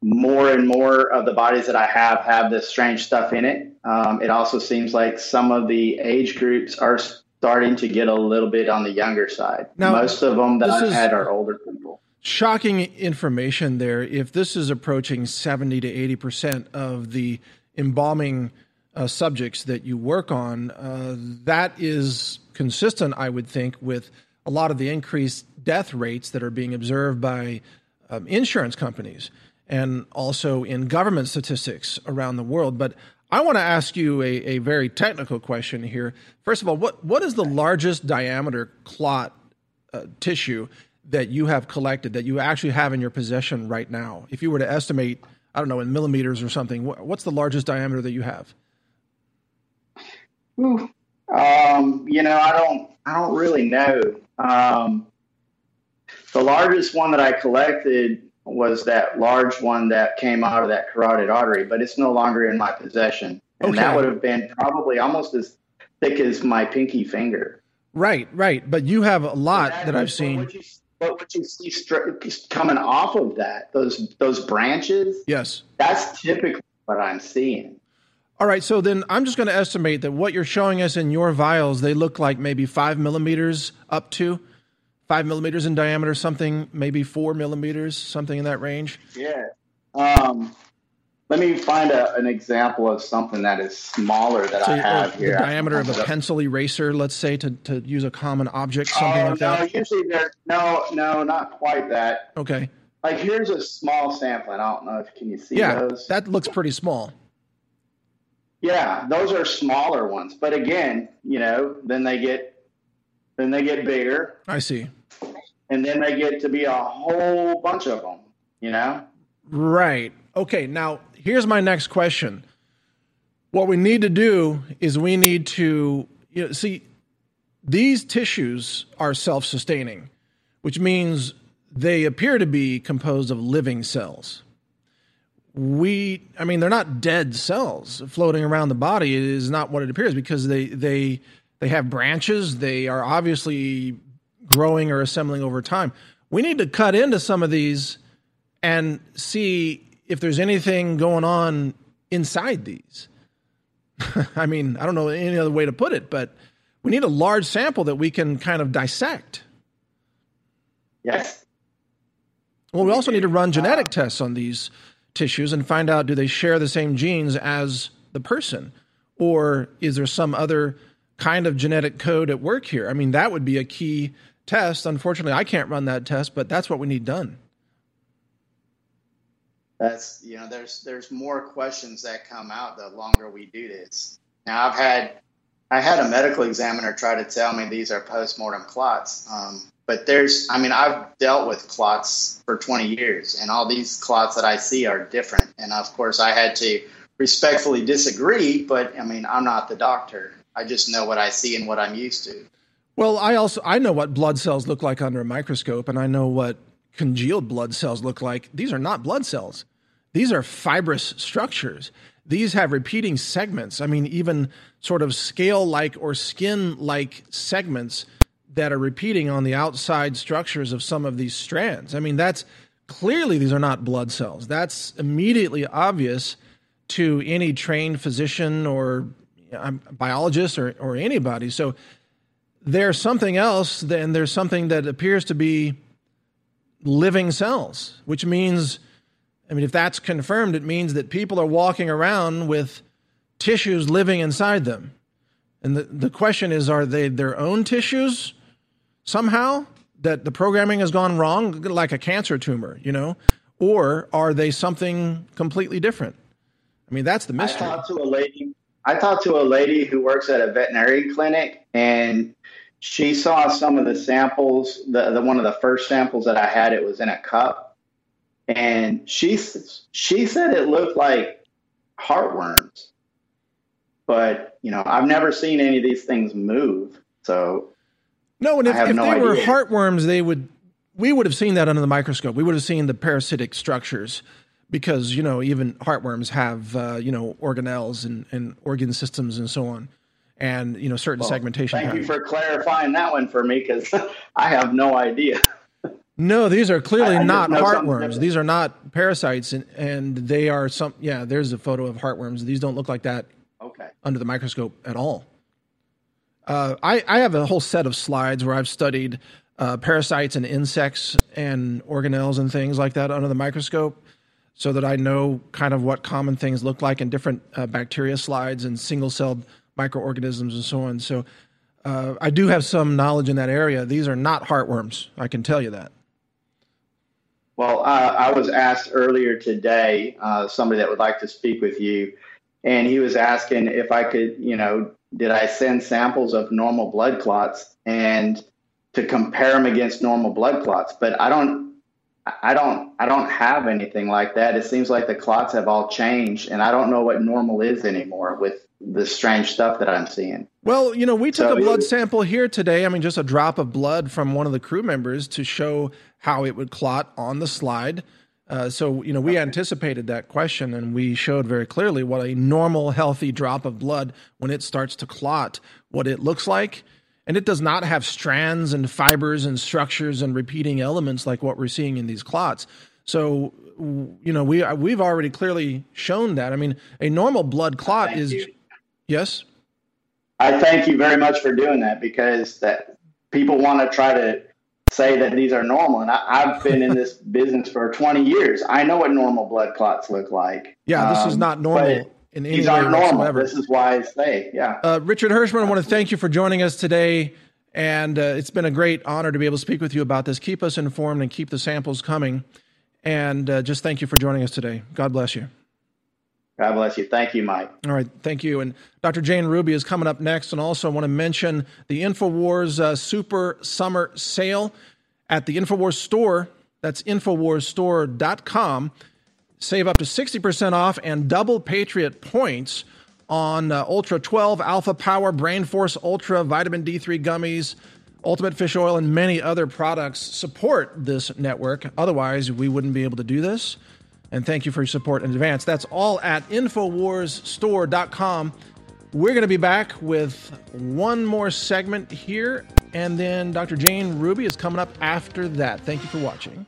more and more of the bodies that I have have this strange stuff in it. Um, it also seems like some of the age groups are starting to get a little bit on the younger side. Now, Most of them that I've had are older people. shocking information there. If this is approaching 70 to 80% of the embalming uh, subjects that you work on, uh, that is consistent, I would think, with a lot of the increased death rates that are being observed by um, insurance companies and also in government statistics around the world. But I want to ask you a, a very technical question here. First of all, what, what is the largest diameter clot uh, tissue that you have collected that you actually have in your possession right now? If you were to estimate, I don't know, in millimeters or something, wh- what's the largest diameter that you have? Ooh. Um, you know, I don't, I don't really know. Um, the largest one that I collected was that large one that came out of that carotid artery, but it's no longer in my possession. And that would have been probably almost as thick as my pinky finger. Right, right. But you have a lot that I've seen. But what you see stra- coming off of that, those those branches, Yes. that's typically what I'm seeing. All right, so then I'm just going to estimate that what you're showing us in your vials, they look like maybe five millimeters up to five millimeters in diameter, something maybe four millimeters, something in that range. Yeah. Um, let me find a, an example of something that is smaller that So I uh, have the here. diameter of a pencil eraser, let's say, to, to use a common object, something Oh, like no, that. usually there's no, no, not quite that. Okay. Like here's a small sampling. I don't know if can you see Yeah, those. that looks pretty small. Yeah, those are smaller ones. But again, you know, then they get then they get bigger, I see. and then they get to be a whole bunch of them. You know. Right. Okay. Now, here's my next question. What we need to do is we need to you know, see these tissues are self sustaining, which means they appear to be composed of living cells. We, I mean, they're not dead cells floating around the body. It is not what it appears because they, they, they have branches. They are obviously growing or assembling over time. We need to cut into some of these and see if there's anything going on inside these. I mean, I don't know any other way to put it, but we need a large sample that we can kind of dissect. Yes. Well, we also need to run genetic tests on these tissues and find out do they share the same genes as the person? Or is there some other kind of genetic code at work here? I mean, that would be a key test. Unfortunately, I can't run that test, but that's what we need done. That's you know, there's there's more questions that come out the longer we do this. Now I've had I had a medical examiner try to tell me these are postmortem clots. Um, but there's I mean I've dealt with clots for 20 years and all these clots that I see are different. And of course I had to respectfully disagree, but I mean I'm not the doctor. I just know what I see and what I'm used to. Well, I also I know what blood cells look like under a microscope, and I know what congealed blood cells look like. These are not blood cells; these are fibrous structures. These have repeating segments. I mean, even sort of scale-like or skin-like segments that are repeating on the outside structures of some of these strands. I mean, that's clearly these are not blood cells. That's immediately obvious to any trained physician or um, biologist or, or anybody. So there's something else, then there's something that appears to be living cells, which means, I mean, if that's confirmed, it means that people are walking around with tissues living inside them. And the, the question is are they their own tissues somehow that the programming has gone wrong, like a cancer tumor, you know? Or are they something completely different? I mean, that's the mystery. I talked to a lady. I talked to a lady who works at a veterinary clinic, and she saw some of the samples. The, the one of the first samples that I had, it was in a cup, and she she said it looked like heartworms. But you know, I've never seen any of these things move, so No, and if, if no they were heartworms, they would we would have seen that under the microscope. We would have seen the parasitic structures because you know even heartworms have uh, you know organelles and, and organ systems and so on, and you know certain Well, segmentation. Thank you for clarifying that one for me because I have no idea. No, these are clearly I- I not heartworms. These are not parasites, and, and they are some. Yeah, there's a photo of heartworms. These don't look like that Okay. under the microscope at all. Uh, I, I have a whole set of slides where I've studied uh, parasites and insects and organelles and things like that under the microscope so that I know kind of what common things look like in different uh, bacteria slides and single celled microorganisms and so on. So uh, I do have some knowledge in that area. These are not heartworms, I can tell you that. Well, I was asked earlier today, uh, somebody that would like to speak with you, and he was asking if I could, you know, did I send samples of normal blood clots and to compare them against normal blood clots? But I don't, I don't, I don't have anything like that. It seems like the clots have all changed, and I don't know what normal is anymore with the strange stuff that I'm seeing. Well, you know, we took so a blood sample here today. I mean, just a drop of blood from one of the crew members to show how it would clot on the slide. Uh, so, you know, we anticipated that question and we showed very clearly what a normal, healthy drop of blood, when it starts to clot, what it looks like. And it does not have strands and fibers and structures and repeating elements like what we're seeing in these clots. So, you know, we, we've already clearly shown that. I mean, a normal blood clot is. You. Yes? I thank you very much for doing that because that people want to try to say that these are normal. And I, have been in this business for 20 years. I know what normal blood clots look like. Yeah, this um, is not normal. In any these aren't normal. Whatsoever. This is why I say, yeah. Uh, Richard Hirschman, I want to thank you for joining us today. And uh, it's been a great honor to be able to speak with you about this. Keep us informed and keep the samples coming. And uh, just thank you for joining us today. God bless you. God bless you. Thank you, Mike. All right. Thank you. And Dr. Jane Ruby is coming up next. And also, I want to mention the InfoWars uh, Super Summer Sale at the InfoWars store. That's InfoWarsStore.com. Save up to 60% off and double Patriot points on uh, Ultra 12, Alpha Power, Brain Force Ultra, Vitamin D3 gummies, Ultimate Fish Oil, and many other products. Support this network. Otherwise, we wouldn't be able to do this. And thank you for your support in advance. That's all at InfoWarsStore.com. We're going to be back with one more segment here, and then Dr. Jane Ruby is coming up after that. Thank you for watching.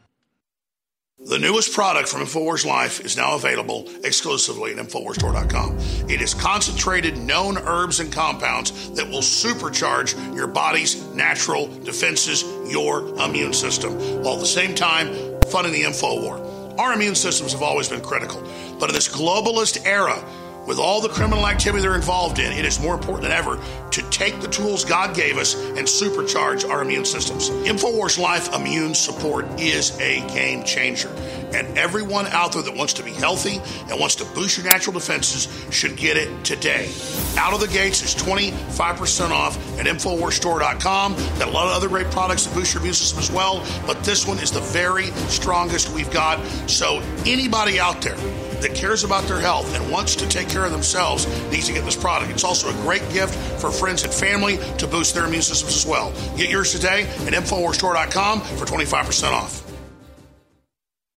The newest product from InfoWars Life is now available exclusively at InfoWarsStore.com. It is concentrated known herbs and compounds that will supercharge your body's natural defenses, your immune system, while at the same time funding the info war. Our immune systems have always been critical. But in this globalist era, with all the criminal activity they're involved in, it is more important than ever to take the tools God gave us and supercharge our immune systems. InfoWars Life Immune Support is a game changer. And everyone out there that wants to be healthy and wants to boost your natural defenses should get it today. Out of the gates is 25% off at InfoWarsStore.com. Got a lot of other great products to boost your immune system as well, but this one is the very strongest we've got. So, anybody out there, that cares about their health and wants to take care of themselves needs to get this product. It's also a great gift for friends and family to boost their immune systems as well. Get yours today at InfoWarsStore.com for 25% off.